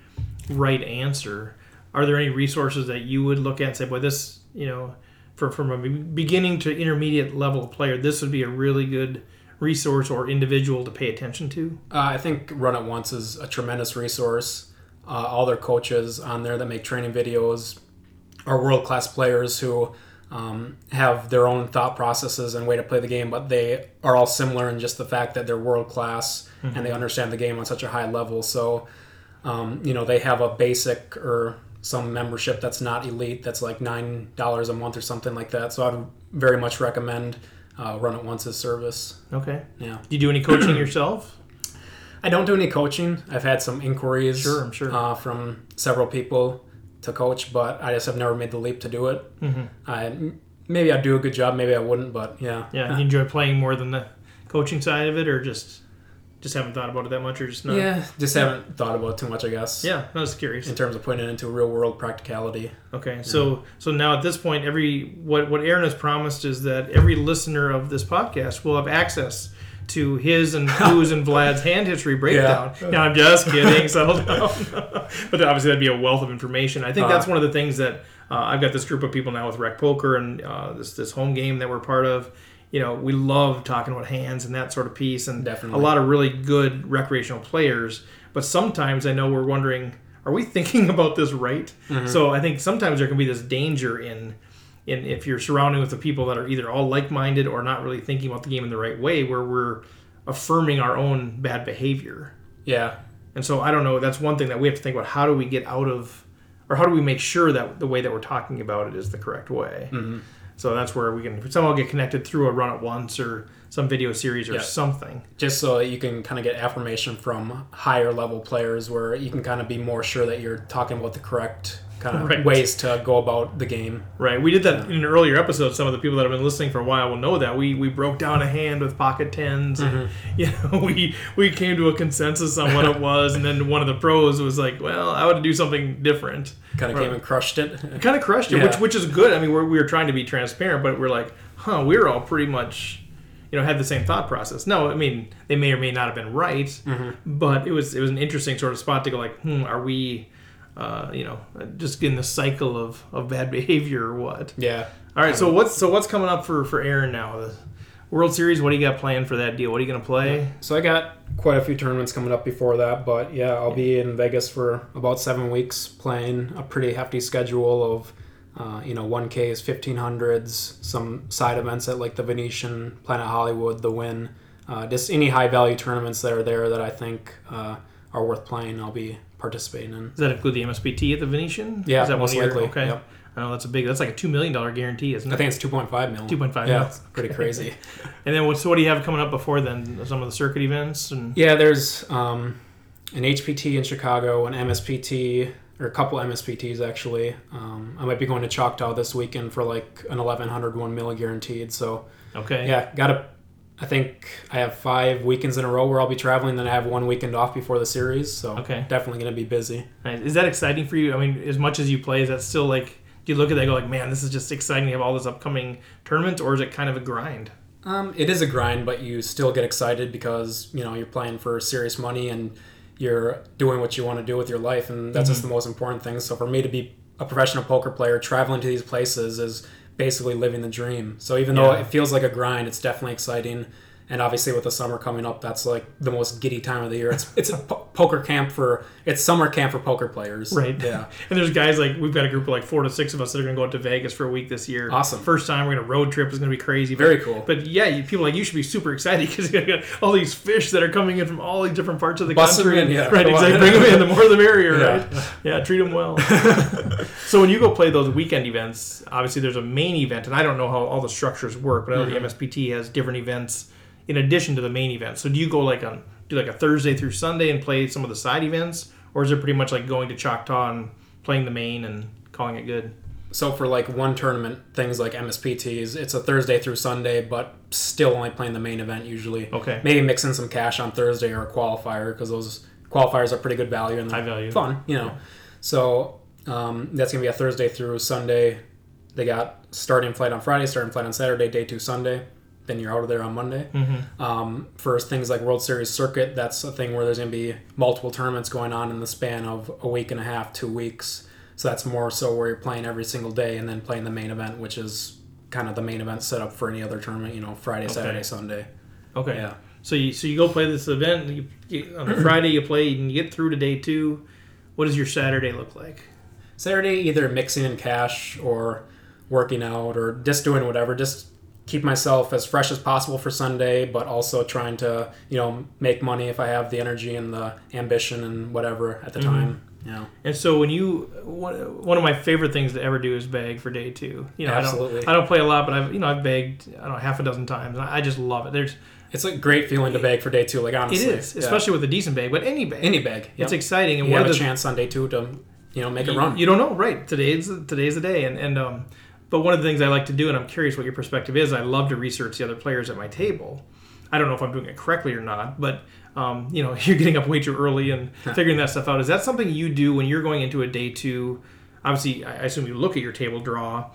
right answer. Are there any resources that you would look at and say, "Boy, this you know, for from a beginning to intermediate level player, this would be a really good resource or individual to pay attention to"? Uh, I think Run It Once is a tremendous resource. Uh, all their coaches on there that make training videos are world class players who um, have their own thought processes and way to play the game, but they are all similar in just the fact that they're world class and they understand the game on such a high level. So, um, you know, they have a basic or some membership that's not elite that's like nine dollars a month or something like that. So I'd very much recommend uh, Run It Once's service. Okay. Yeah. Do you do any coaching yourself? [clears throat] I don't do any coaching. I've had some inquiries Sure, I'm sure. Uh, from several people to coach, but I just have never made the leap to do it. Mhm. I maybe I'd do a good job, maybe I wouldn't, but yeah. Yeah. You enjoy playing more than the coaching side of it, or just just haven't thought about it that much, or just not? Yeah, just haven't thought about it too much, I guess. Yeah. I was curious. In terms of putting it into real world practicality. Okay, so so now at this point, every what what Aaron has promised is that every listener of this podcast will have access to his and [laughs] Blue's and Vlad's hand history breakdown. [laughs] Now I'm just kidding, settle down. [laughs] but obviously that'd be a wealth of information. I think that's one of the things that uh, I've got this group of people now with Rec Poker and uh, this this home game that we're part of. You know, we love talking about hands and that sort of piece, and Definitely. a lot of really good recreational players. But sometimes I know we're wondering, are we thinking about this right? So I think sometimes there can be this danger in, in if you're surrounding with the people that are either all like-minded or not really thinking about the game in the right way, where we're affirming our own bad behavior. Yeah. And so I don't know. That's one thing that we have to think about. How do we get out of, or how do we make sure that the way that we're talking about it is the correct way? Mm-hmm. So that's where we can somehow get connected through a Run It Once or some video series or Yeah. something. just so that you can kind of get affirmation from higher level players where you can kind of be more sure that you're talking about the correct kind of Right. ways to go about the game. Right. We did that in an earlier episode. Some of the people that have been listening for a while will know that we we broke down a hand with pocket tens. And, [laughs] you know, we we came to a consensus on what it [laughs] was, and then one of the pros was like, "Well, I would do something different." Kind of came and crushed it. [laughs] Kind of crushed it, Yeah. which which is good. I mean, we're, we were trying to be transparent, but we're like, "Huh, we were all pretty much." You know, had the same thought process. No, I mean they may or may not have been right, Mm-hmm. but it was it was an interesting sort of spot to go like, hmm, are we, uh, you know, just in the cycle of, of bad [laughs] behavior or what? Yeah. All right, so what's so what's coming up for for Aaron now? The World Series. What do you got planned for that deal? What are you going to play? So I got quite a few tournaments coming up before that, but yeah, I'll be in Vegas for about seven weeks playing a pretty hefty schedule of, uh, you know, 1Ks, 1500s, some side events at like the Venetian, Planet Hollywood, the Wynn, uh, just any high value tournaments that are there that I think uh, are worth playing. I'll be participating in. Does that include the MSPT at the Venetian? Yeah, Is that most one likely, Okay. yep. I know that's a big. That's like a two million dollar guarantee, isn't it? I think it's 2.5 mil. 2.5 Yeah, mil. it's pretty crazy. [laughs] And then what? So what do you have coming up before then? Some of the circuit events and Yeah, there's um, an HPT in Chicago, an MSPT, or a couple MSPTs actually. Um, I might be going to Choctaw this weekend for like an 1100 one mil guaranteed. So okay. yeah, got to. I think I have five weekends in a row where I'll be traveling. Then I have one weekend off before the series. So Okay. definitely going to be busy. Nice. Is that exciting for you? I mean, as much as you play, is that still like? Do you look at that and go like, man, this is just exciting to have all this upcoming tournaments, or is it kind of a grind? Um, it is a grind, but you still get excited because you know you're playing for serious money and you're doing what you want to do with your life, and that's just the most important thing. So for me to be a professional poker player, traveling to these places is basically living the dream. So even though it feels like a grind, it's definitely exciting. And obviously, with the summer coming up, that's like the most giddy time of the year. It's it's a po- poker camp for it's summer camp for poker players. Right. Yeah. [laughs] And there's guys like we've got a group of like four to six of us that are going to go out to Vegas for a week this year. Awesome. First time we're going to road trip is going to be crazy. Very But- cool. But yeah, you, people like you should be super excited because you got all these fish that are coming in from all these different parts of the Bust country. in, yeah. Right. Exactly. Bring them in. The more the merrier. Yeah. Right. Yeah. Treat them well. [laughs] so when you go play those weekend events, obviously there's a main event, and I don't know how all the structures work, but I know Mm-hmm. the MSPT has different events in addition to the main event. So do you go like on do like a Thursday through Sunday and play some of the side events, or is it pretty much like going to Choctaw and playing the main and calling it good? So for like one tournament, things like MSPTs, it's a Thursday through Sunday, but still only playing the main event usually. Okay. Maybe mixing some cash on Thursday or a qualifier because those qualifiers are pretty good value and High value. fun, you know. So um, that's gonna be a Thursday through Sunday. They got starting flight on Friday, starting flight on Saturday, day two Sunday. Then you're out of there on Monday. Mm-hmm. Um, for things like World Series Circuit, that's a thing where there's going to be multiple tournaments going on in the span of a week and a half, two weeks. So that's more so where you're playing every single day and then playing the main event, which is kind of the main event set up for any other tournament. You know, Friday, Saturday, Sunday. Okay. Yeah. So you so you go play this event you, you, on [clears throat] Friday you play and you get through to day two. What does your Saturday look like? Saturday, either mixing in cash or working out or just doing whatever. Just keep myself as fresh as possible for Sunday, but also trying to you know make money if I have the energy and the ambition and whatever at the time. You know. And so when you one, one of my favorite things to ever do is bag for day two. You know, I don't I don't play a lot, but I've you know I've bagged I don't know half a dozen times. I just love it. There's It's a great feeling to bag for day two. Like it honestly, is especially with a decent bag, but any bag. any bag. Yep. It's exciting and you one have a the chance on day two to you know make a you, run. you don't know, right? Today's today's the day, and and um, but one of the things I like to do, and I'm curious what your perspective is. I love to research the other players at my table. I don't know if I'm doing it correctly or not, but um, you know, [laughs] you're getting up way too early and figuring that stuff out. Is that something you do when you're going into a day two? Obviously, I assume you look at your table draw,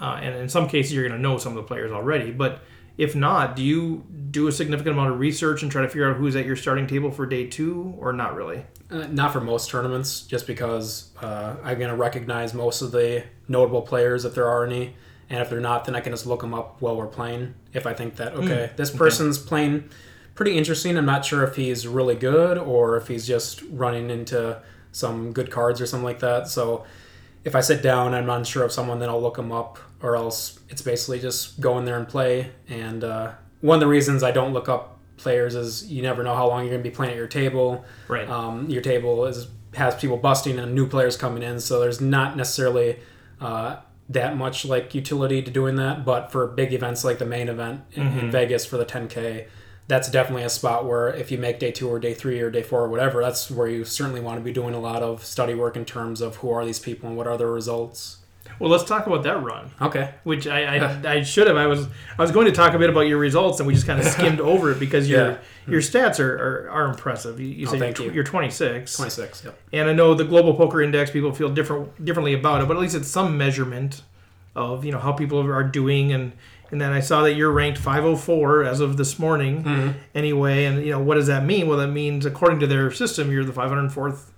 uh, and in some cases you're going to know some of the players already. But if not, do you do a significant amount of research and try to figure out who's at your starting table for day two, or not really? Uh, not for most tournaments, just because uh, I'm going to recognize most of the notable players if there are any, and if they're not, then I can just look them up while we're playing. If I think that okay, this person's playing pretty interesting. I'm not sure if he's really good or if he's just running into some good cards or something like that. So if I sit down, and I'm unsure of someone, then I'll look them up, or else it's basically just go in there and play. And uh, one of the reasons I don't look up players is you never know how long you're going to be playing at your table. Right. Um, your table is has people busting and new players coming in, so there's not necessarily uh, that much like utility to doing that. But for big events like the main event in, in Vegas for the 10K, that's definitely a spot where if you make day two or day three or day four or whatever, that's where you certainly want to be doing a lot of study work in terms of who are these people and what are their results. Well, let's talk about that run. Okay. which I, I, [laughs] I should have. I was I was going to talk a bit about your results, and we just kind of skimmed [laughs] over it because your Yeah. your stats are, are, are impressive. You, you Oh, said thank you're, you. you're 26, 26. Yep. and I know the Global Poker Index people feel different differently about it, but at least it's some measurement of you know how people are doing, and and then I saw that you're ranked 504 as of this morning, Mm-hmm. anyway, and you know what does that mean? Well, that means according to their system, you're the 504th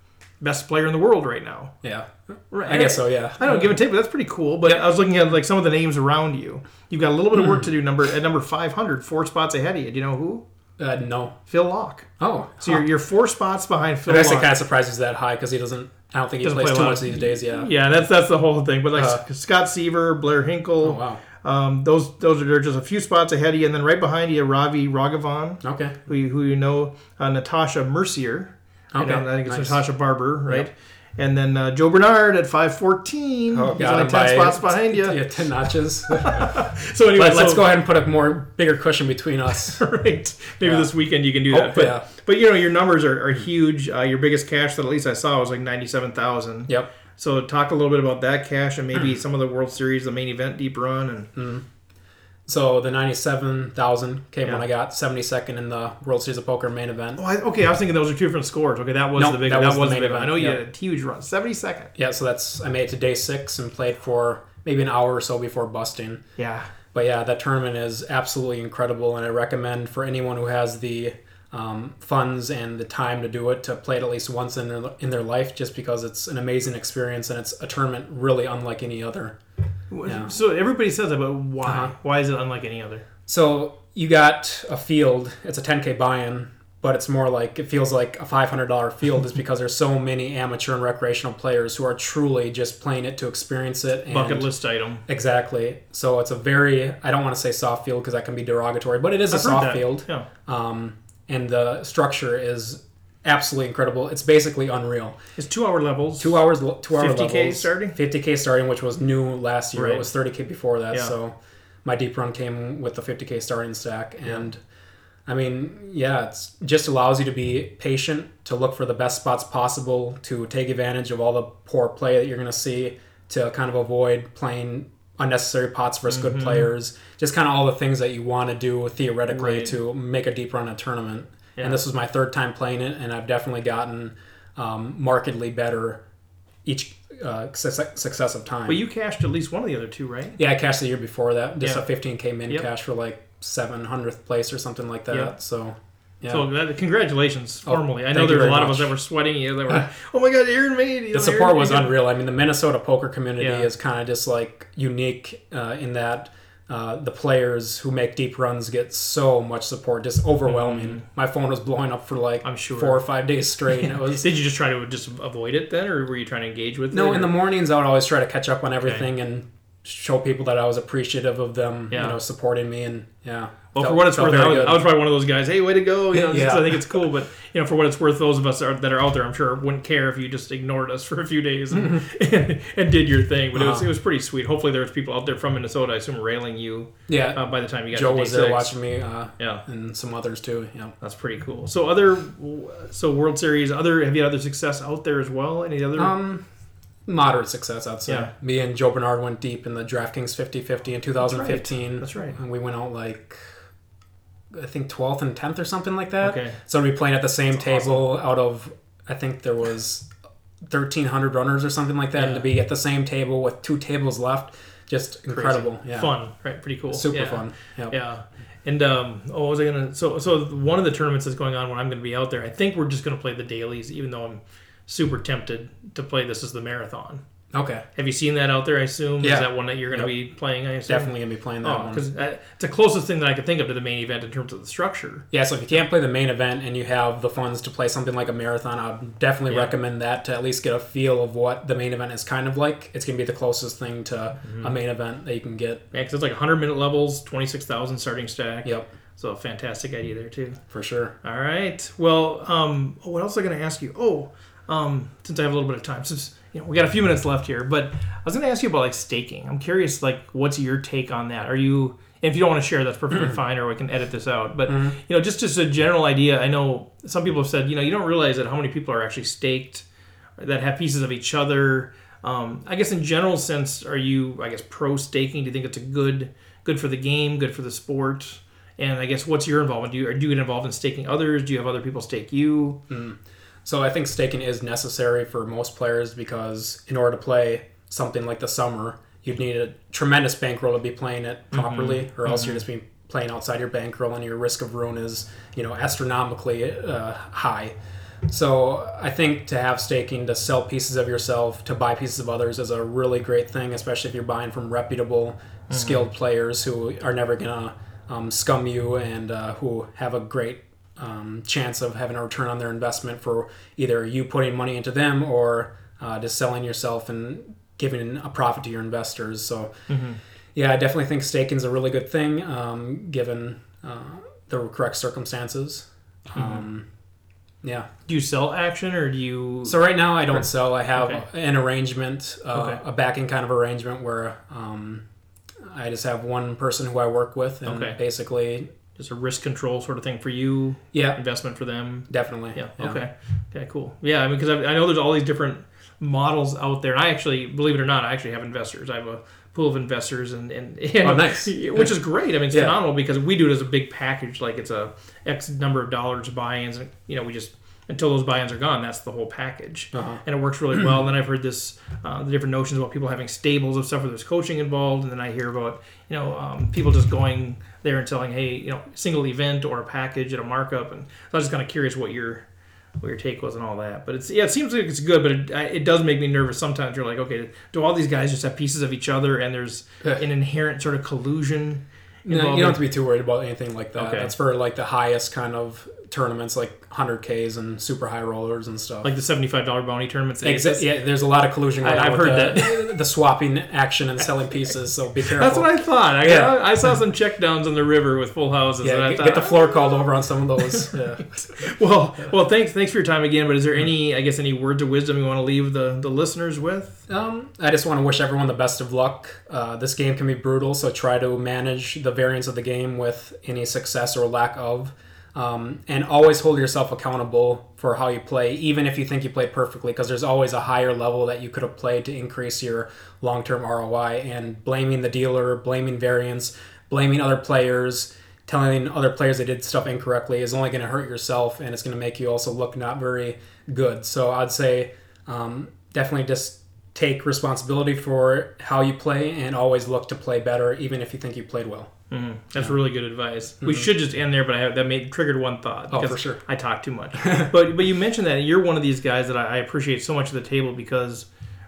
best player in the world right now. Yeah. Right. I guess so. Yeah. I don't give a take, but that's pretty cool. But I was looking at like some of the names around you. You've got a little bit of work to do. Number at number five hundred, four spots ahead of you. Do you know who? Uh, no. Phil Laak. Oh. So you're, you're four spots behind Phil I'm actually Laak. kind of surprised he's that high because he doesn't. I don't think he Doesn't plays play a too lot. much these days. Yeah. Yeah, that's that's the whole thing. But like Uh. Scott Seiver, Blair Hinkle, Oh wow. um, those those are just a few spots ahead of you, and then right behind you, Ravi Raghavan, Okay. who you, who you know, uh, Natasha Mercier. I Okay. I think it's nice. Natasha Barbier, right? Yep. And then uh, Joe Bernard at 514. Oh, He's only 10 spots behind you. Yeah, ten notches. [laughs] [laughs] So anyway, let's go ahead and put a more bigger cushion between us. [laughs] right. Maybe Yeah. this weekend you can do that. Oh, But, yeah. but you know your numbers are, are huge. Uh, your biggest cash that at least I saw was like ninety seven thousand. Yep. So talk a little bit about that cash and maybe [clears throat] some of the World Series, the main event, deep run, and So the ninety-seven thousand came when I got seventy-second in the World Series of Poker main event. oh, I, okay. I was thinking those are two different scores. Okay, that was Nope, the big. that That, was was, the big one. I know you yep. had a huge run, seventy second. Yeah, so that's I made it to day six and played for maybe an hour or so before busting. Yeah. But yeah, that tournament is absolutely incredible, and I recommend for anyone who has the um, funds and the time to do it to play it at least once in their in their life, just because it's an amazing experience and it's a tournament really unlike any other. Yeah. So everybody says that, but why? Uh-huh. Why is it unlike any other? So you got a field. It's a 10k buy-in, but it's more like it feels like a $500 field, is [laughs] because there's so many amateur and recreational players who are truly just playing it to experience it. And Bucket list item. Exactly. So it's a very I don't want to say soft field because that can be derogatory, but it is a I've heard soft that. field. Yeah. Um, and the structure is absolutely incredible. It's basically unreal. It's two hour levels. Two hours, two hour 50K levels, starting? 50k starting, which was new last year. Right. It was 30k before that. Yeah. So my deep run came with the 50k starting stack, and I mean, yeah, it just allows you to be patient, to look for the best spots possible, to take advantage of all the poor play that you're going to see, to kind of avoid playing unnecessary pots versus Mm-hmm. good players. Just kind of all the things that you want to do theoretically Right. to make a deep run in a tournament. Yeah. And this was my third time playing it, and I've definitely gotten um, markedly better each uh, successive time. But you cashed at least one of the other two, right? yeah, I cashed the year before that, just Yeah. a 15k min Yep. cash for like 700th place or something like that. Yeah. So, yeah. So that, congratulations, Oh, formally. I know there's a lot of us that were sweating you. That were, [laughs] oh my god, Aaron made. know, the support Aaron was unreal. I mean, the Minnesota poker community Yeah. is kind of just like unique uh, in that uh, the players who make deep runs get so much support, just overwhelming. My phone was blowing up for like Mm-hmm. I'm sure. four or five days straight. And it [laughs] was Did you just try to just avoid it then, or were you trying to engage with it? no in the mornings. I would always try to catch up on everything and show people that I was appreciative of them, Yeah. you know, supporting me and yeah. Well, for what it's worth, I was. I was probably one of those guys. Hey, way to go! You know, Yeah. I think it's cool, but you know, for what it's worth, those of us are, that are out there, I'm sure wouldn't care if you just ignored us for a few days and, and, [laughs] and did your thing. But it was Uh-huh. it was pretty sweet. Hopefully, there was people out there from Minnesota, I assume, railing you yeah. uh, by the time you got Joe was there six. watching me, uh, Yeah, and some others too. Yeah. that's pretty cool. So other, so World Series, other have you had other success out there as well? Any other? Um, moderate success, I'd say. Yeah. Me and Joe Bernard went deep in the DraftKings 50-50 in 2015. That's right. And we went out like, I think 12th and 10th or something like that. Okay. So we playing at the same table out of, I think there was 1,300 runners or something like that. And to be at the same table with two tables left, just incredible. Yeah. Fun, right? Pretty cool. Super Yeah. fun. Yep. Yeah. And um, oh, was I gonna? So, so one of the tournaments that's going on when I'm going to be out there, I think we're just going to play the dailies, even though I'm super tempted to play this as the marathon. Okay. Have you seen that out there? I assume Yeah. is that one that you're going to Yep. be playing? I assume. Definitely going to be playing that Oh, one. because it's the closest thing that I could think of to the main event in terms of the structure. Yeah, so if you can't play the main event and you have the funds to play something like a marathon, I'd definitely Yeah. recommend that to at least get a feel of what the main event is kind of like. It's going to be the closest thing to Mm-hmm. a main event that you can get. Yeah, because it's like 100 minute levels, 26,000 starting stack. Yep. So a fantastic idea there too. For sure. All right. Well, um, what else was I going to ask you? Oh, um, since I have a little bit of time, [laughs] since you know we got a few minutes left here, but I was going to ask you about like staking. I'm curious, like, what's your take on that? Are you if you don't want to share, that's perfectly [clears throat] fine, or we can edit this out. But you know, just just a general idea. I know some people have said, you know, you don't realize that how many people are actually staked that have pieces of each other. Um, I guess in general sense, are you, I guess, pro staking? Do you think it's a good good for the game, good for the sport? And I guess what's your involvement? Do you, do you get involved in staking others? Do you have other people stake you? So I think staking is necessary for most players because in order to play something like the summer, you'd need a tremendous bankroll to be playing it properly, or else you're just being playing outside your bankroll, and your risk of ruin is you know astronomically uh, high. So I think to have staking, to sell pieces of yourself, to buy pieces of others is a really great thing, especially if you're buying from reputable, skilled players who are never gonna um, scum you and uh, who have a great um, chance of having a return on their investment for either you putting money into them or uh, just selling yourself and giving a profit to your investors. So, yeah, I definitely think staking is a really good thing um, given uh, the correct circumstances. Um, yeah. Do you sell action or do you? So right now I don't sell. I have Okay. an arrangement, uh, Okay. a backing kind of arrangement where um, I just have one person who I work with, and Okay. basically, just a risk control sort of thing for you, yeah, investment for them. definitely, Yeah. Okay. Okay. Cool. Yeah. I mean, because I, I know there's all these different models out there. And I actually, believe it or not, I actually have investors. I have a pool of investors, and and, [laughs] and Oh, nice. [laughs] which is great. I mean, it's Yeah. phenomenal because we do it as a big package. Like it's a X number of dollars buy-ins, and you know, we just until those buy-ins are gone, that's the whole package, Uh-huh. and it works really well. And then I've heard this, uh, the different notions about people having stables of stuff where there's coaching involved, and then I hear about you know um, people just going there and telling, hey, you know, single event or a package at a markup, and so I was just kind of curious what your what your take was and all that. But it's yeah, it seems like it's good, but it, I- it does make me nervous sometimes. You're like, okay, do all these guys just have pieces of each other, and there's an inherent sort of collusion? No, involved you don't have to be too worried about anything like that. Okay. That's for like the highest kind of tournaments, like 100Ks and super high rollers and stuff. like the seventy-five dollar bounty tournaments. Exa- yeah, there's a lot of collusion going I- on I've heard the, [laughs] the swapping action and selling pieces. So be careful. That's what I thought. I, Yeah. I saw some check downs in the river with full houses. and yeah, I get, thought, get the floor called over on some of those. [laughs] Yeah. well, well, thanks, thanks for your time again. But is there any, I guess, any words of wisdom you want to leave the, the listeners with? Um, I just want to wish everyone the best of luck. Uh, this game can be brutal, so try to manage the variance of the game with any success or lack of. Um, and always hold yourself accountable for how you play, even if you think you played perfectly, because there's always a higher level that you could have played to increase your long term ROI. And blaming the dealer, blaming variance, blaming other players, telling other players they did stuff incorrectly is only going to hurt yourself and it's going to make you also look not very good. So I'd say um, definitely just take responsibility for how you play and always look to play better, even if you think you played well. That's really good advice. We should just end there, but I have, that made triggered one thought. Mm-hmm. Oh, for sure. I talk too much. [laughs] but but you mentioned that you're one of these guys that I, I appreciate so much at the table because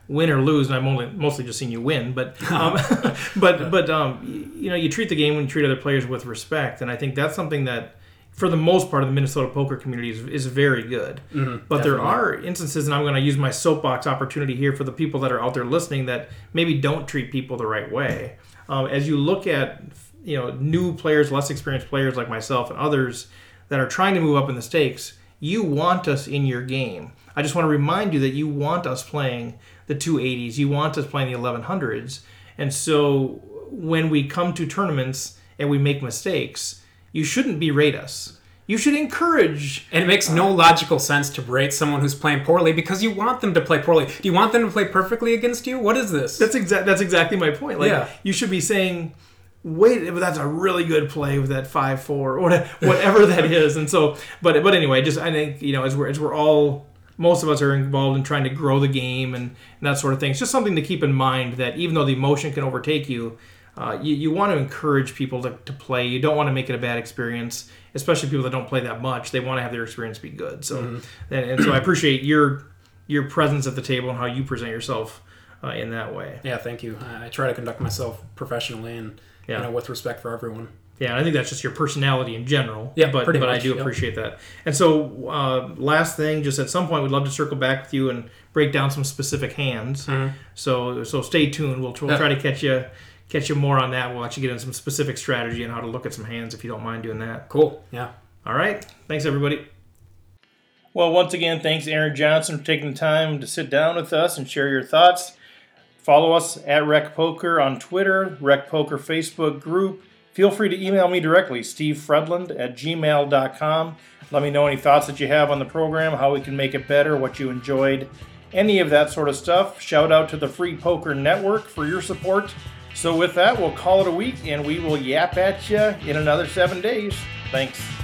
win or lose, and I'm only mostly just seeing you win, but [laughs] um, [laughs] but but um, you know you treat the game and you treat other players with respect, and I think that's something that. For the most part of the Minnesota poker community is, is very good, but there Mm-hmm. definitely. are instances, and I'm going to use my soapbox opportunity here for the people that are out there listening that maybe don't treat people the right way. Um, as you look at you know new players, less experienced players like myself and others that are trying to move up in the stakes, you want us in your game. I just want to remind you that you want us playing the 280s, you want us playing the 1100s, and so when we come to tournaments and we make mistakes, you shouldn't berate us. You should encourage And it makes no logical sense to berate someone who's playing poorly because you want them to play poorly. Do you want them to play perfectly against you? What is this? That's exact. That's exactly my point. Like Yeah. you should be saying, "Wait, but that's a really good play with that five four [laughs] or whatever, whatever that [laughs] is." And so, but but anyway, just I think you know as we're as we're all most of us are involved in trying to grow the game and, and that sort of thing. It's just something to keep in mind that even though the emotion can overtake you. Uh, you, you want to encourage people to, to play. You don't want to make it a bad experience, especially people that don't play that much. They want to have their experience be good. So, Mm-hmm. and, and so I appreciate your your presence at the table and how you present yourself uh, in that way. yeah, thank you. I I try to conduct myself professionally and Yeah. you know with respect for everyone. Yeah, and I think that's just your personality in general. Yeah, but pretty but I do yep. appreciate that. And so, uh, last thing, just at some point, we'd love to circle back with you and break down some specific hands. Mm-hmm. So so stay tuned. We'll, we'll Yeah. try to catch you catch you more on that. We'll actually get into some specific strategy and how to look at some hands if you don't mind doing that. Cool. Yeah. All right. Thanks, everybody. Well, once again, thanks, Aaron Johnson, for taking the time to sit down with us and share your thoughts. Follow us at Rec Poker on Twitter, Rec Poker Facebook group. Feel free to email me directly, stevefredlund at gmail.com. Let me know any thoughts that you have on the program, how we can make it better, what you enjoyed, any of that sort of stuff. Shout out to the Free Poker Network for your support. So, with that, we'll call it a week and we will yap at you in another seven days. Thanks.